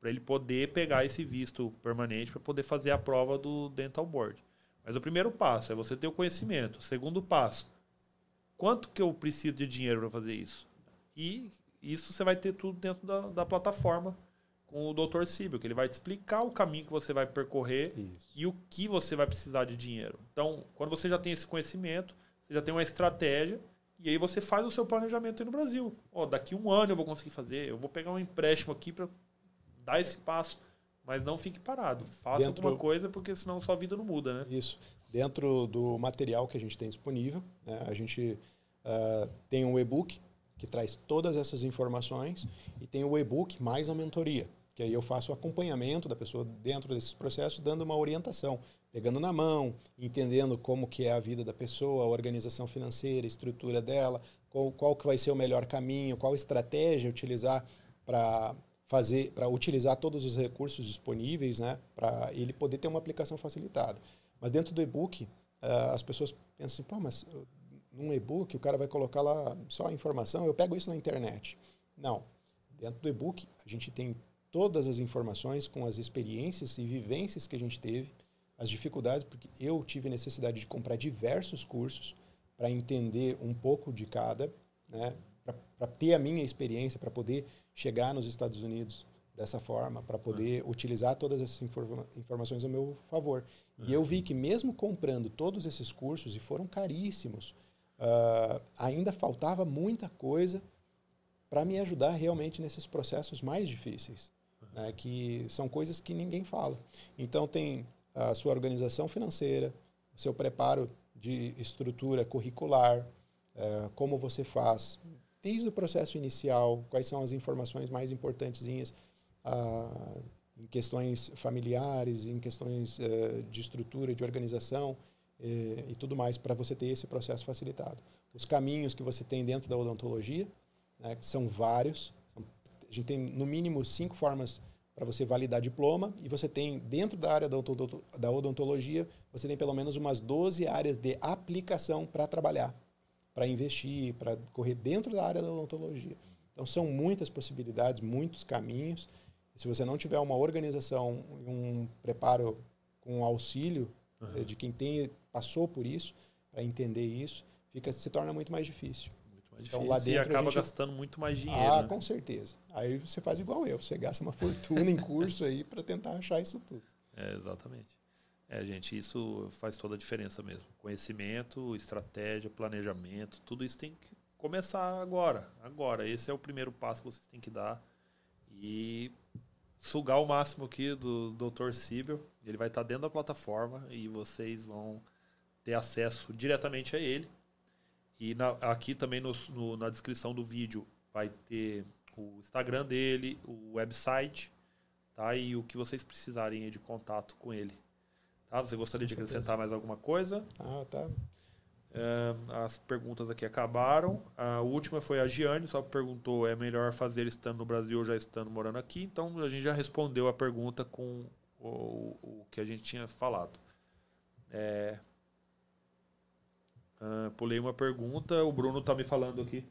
para ele poder pegar esse visto permanente para poder fazer a prova do Dental Board. Mas o primeiro passo é você ter o conhecimento. O segundo passo, quanto que eu preciso de dinheiro para fazer isso? E isso você vai ter tudo dentro da, da plataforma com o Dr. Síbio, que ele vai te explicar o caminho que você vai percorrer isso. e o que você vai precisar de dinheiro. Então, quando você já tem esse conhecimento, você já tem uma estratégia e aí você faz o seu planejamento aí no Brasil. Ó, daqui um ano eu vou conseguir fazer, eu vou pegar um empréstimo aqui para dar esse passo. Mas não fique parado. Faça Dentro... alguma coisa, porque senão sua vida não muda, né? Isso. Dentro do material que a gente tem disponível, né, a gente uh, tem um e-book que traz todas essas informações e tem o e-book mais a mentoria, que aí eu faço o acompanhamento da pessoa dentro desses processos, dando uma orientação pegando na mão, entendendo como que é a vida da pessoa, a organização financeira, a estrutura dela, qual, qual que vai ser o melhor caminho, qual estratégia utilizar para fazer, para utilizar todos os recursos disponíveis, né, para ele poder ter uma aplicação facilitada. Mas dentro do e-book, uh, as pessoas pensam assim, pô, mas num e-book o cara vai colocar lá só a informação, eu pego isso na internet. Não. Dentro do e-book a gente tem todas as informações com as experiências e vivências que a gente teve as dificuldades, porque eu tive necessidade de comprar diversos cursos para entender um pouco de cada, né, para ter a minha experiência, para poder chegar nos Estados Unidos dessa forma, para poder uhum. utilizar todas essas informa informações a meu favor. Uhum. E eu vi que mesmo comprando todos esses cursos, e foram caríssimos, uh, ainda faltava muita coisa para me ajudar realmente nesses processos mais difíceis, uhum. né, que são coisas que ninguém fala. Então tem a sua organização financeira, o seu preparo de estrutura curricular, é, como você faz desde o processo inicial, quais são as informações mais importantes ah, em questões familiares, em questões é, de estrutura, de organização é, e tudo mais, para você ter esse processo facilitado. Os caminhos que você tem dentro da odontologia, né, são vários, a gente tem no mínimo cinco formas para você validar diploma e você tem dentro da área da odontologia, você tem pelo menos umas 12 áreas de aplicação para trabalhar, para investir, para correr dentro da área da odontologia. Então são muitas possibilidades, muitos caminhos. E se você não tiver uma organização, um preparo com auxílio uhum. de quem tem passou por isso, para entender isso, fica se torna muito mais difícil então, lá dentro, e acaba gente... gastando muito mais dinheiro. Ah, né? com certeza. Aí você faz igual eu, você gasta uma fortuna em curso aí para tentar achar isso tudo. É, exatamente. É, gente, isso faz toda a diferença mesmo. Conhecimento, estratégia, planejamento, tudo isso tem que começar agora. Agora, esse é o primeiro passo que vocês têm que dar. E sugar o máximo aqui do Dr. Sibel. Ele vai estar dentro da plataforma e vocês vão ter acesso diretamente a ele e na, aqui também no, no, na descrição do vídeo vai ter o Instagram dele, o website, tá? E o que vocês precisarem de contato com ele. Tá? Você gostaria de acrescentar mais alguma coisa? Ah, tá. É, as perguntas aqui acabaram. A última foi a Giane, só perguntou: é melhor fazer estando no Brasil ou já estando morando aqui? Então a gente já respondeu a pergunta com o, o que a gente tinha falado. É, Uh, pulei uma pergunta, o Bruno está me falando aqui.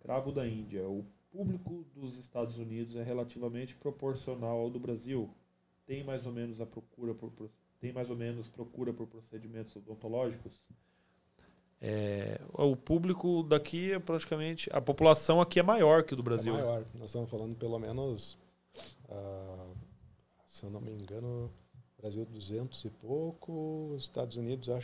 Cravo da Índia. O público dos Estados Unidos é relativamente proporcional ao do Brasil. Tem mais ou menos a procura por tem mais ou menos procura por procedimentos odontológicos. É, o público daqui é praticamente. A população aqui é maior que o do Brasil. É maior. Nós estamos falando pelo menos. Uh, se eu não me engano, Brasil 200 e pouco, Estados Unidos acho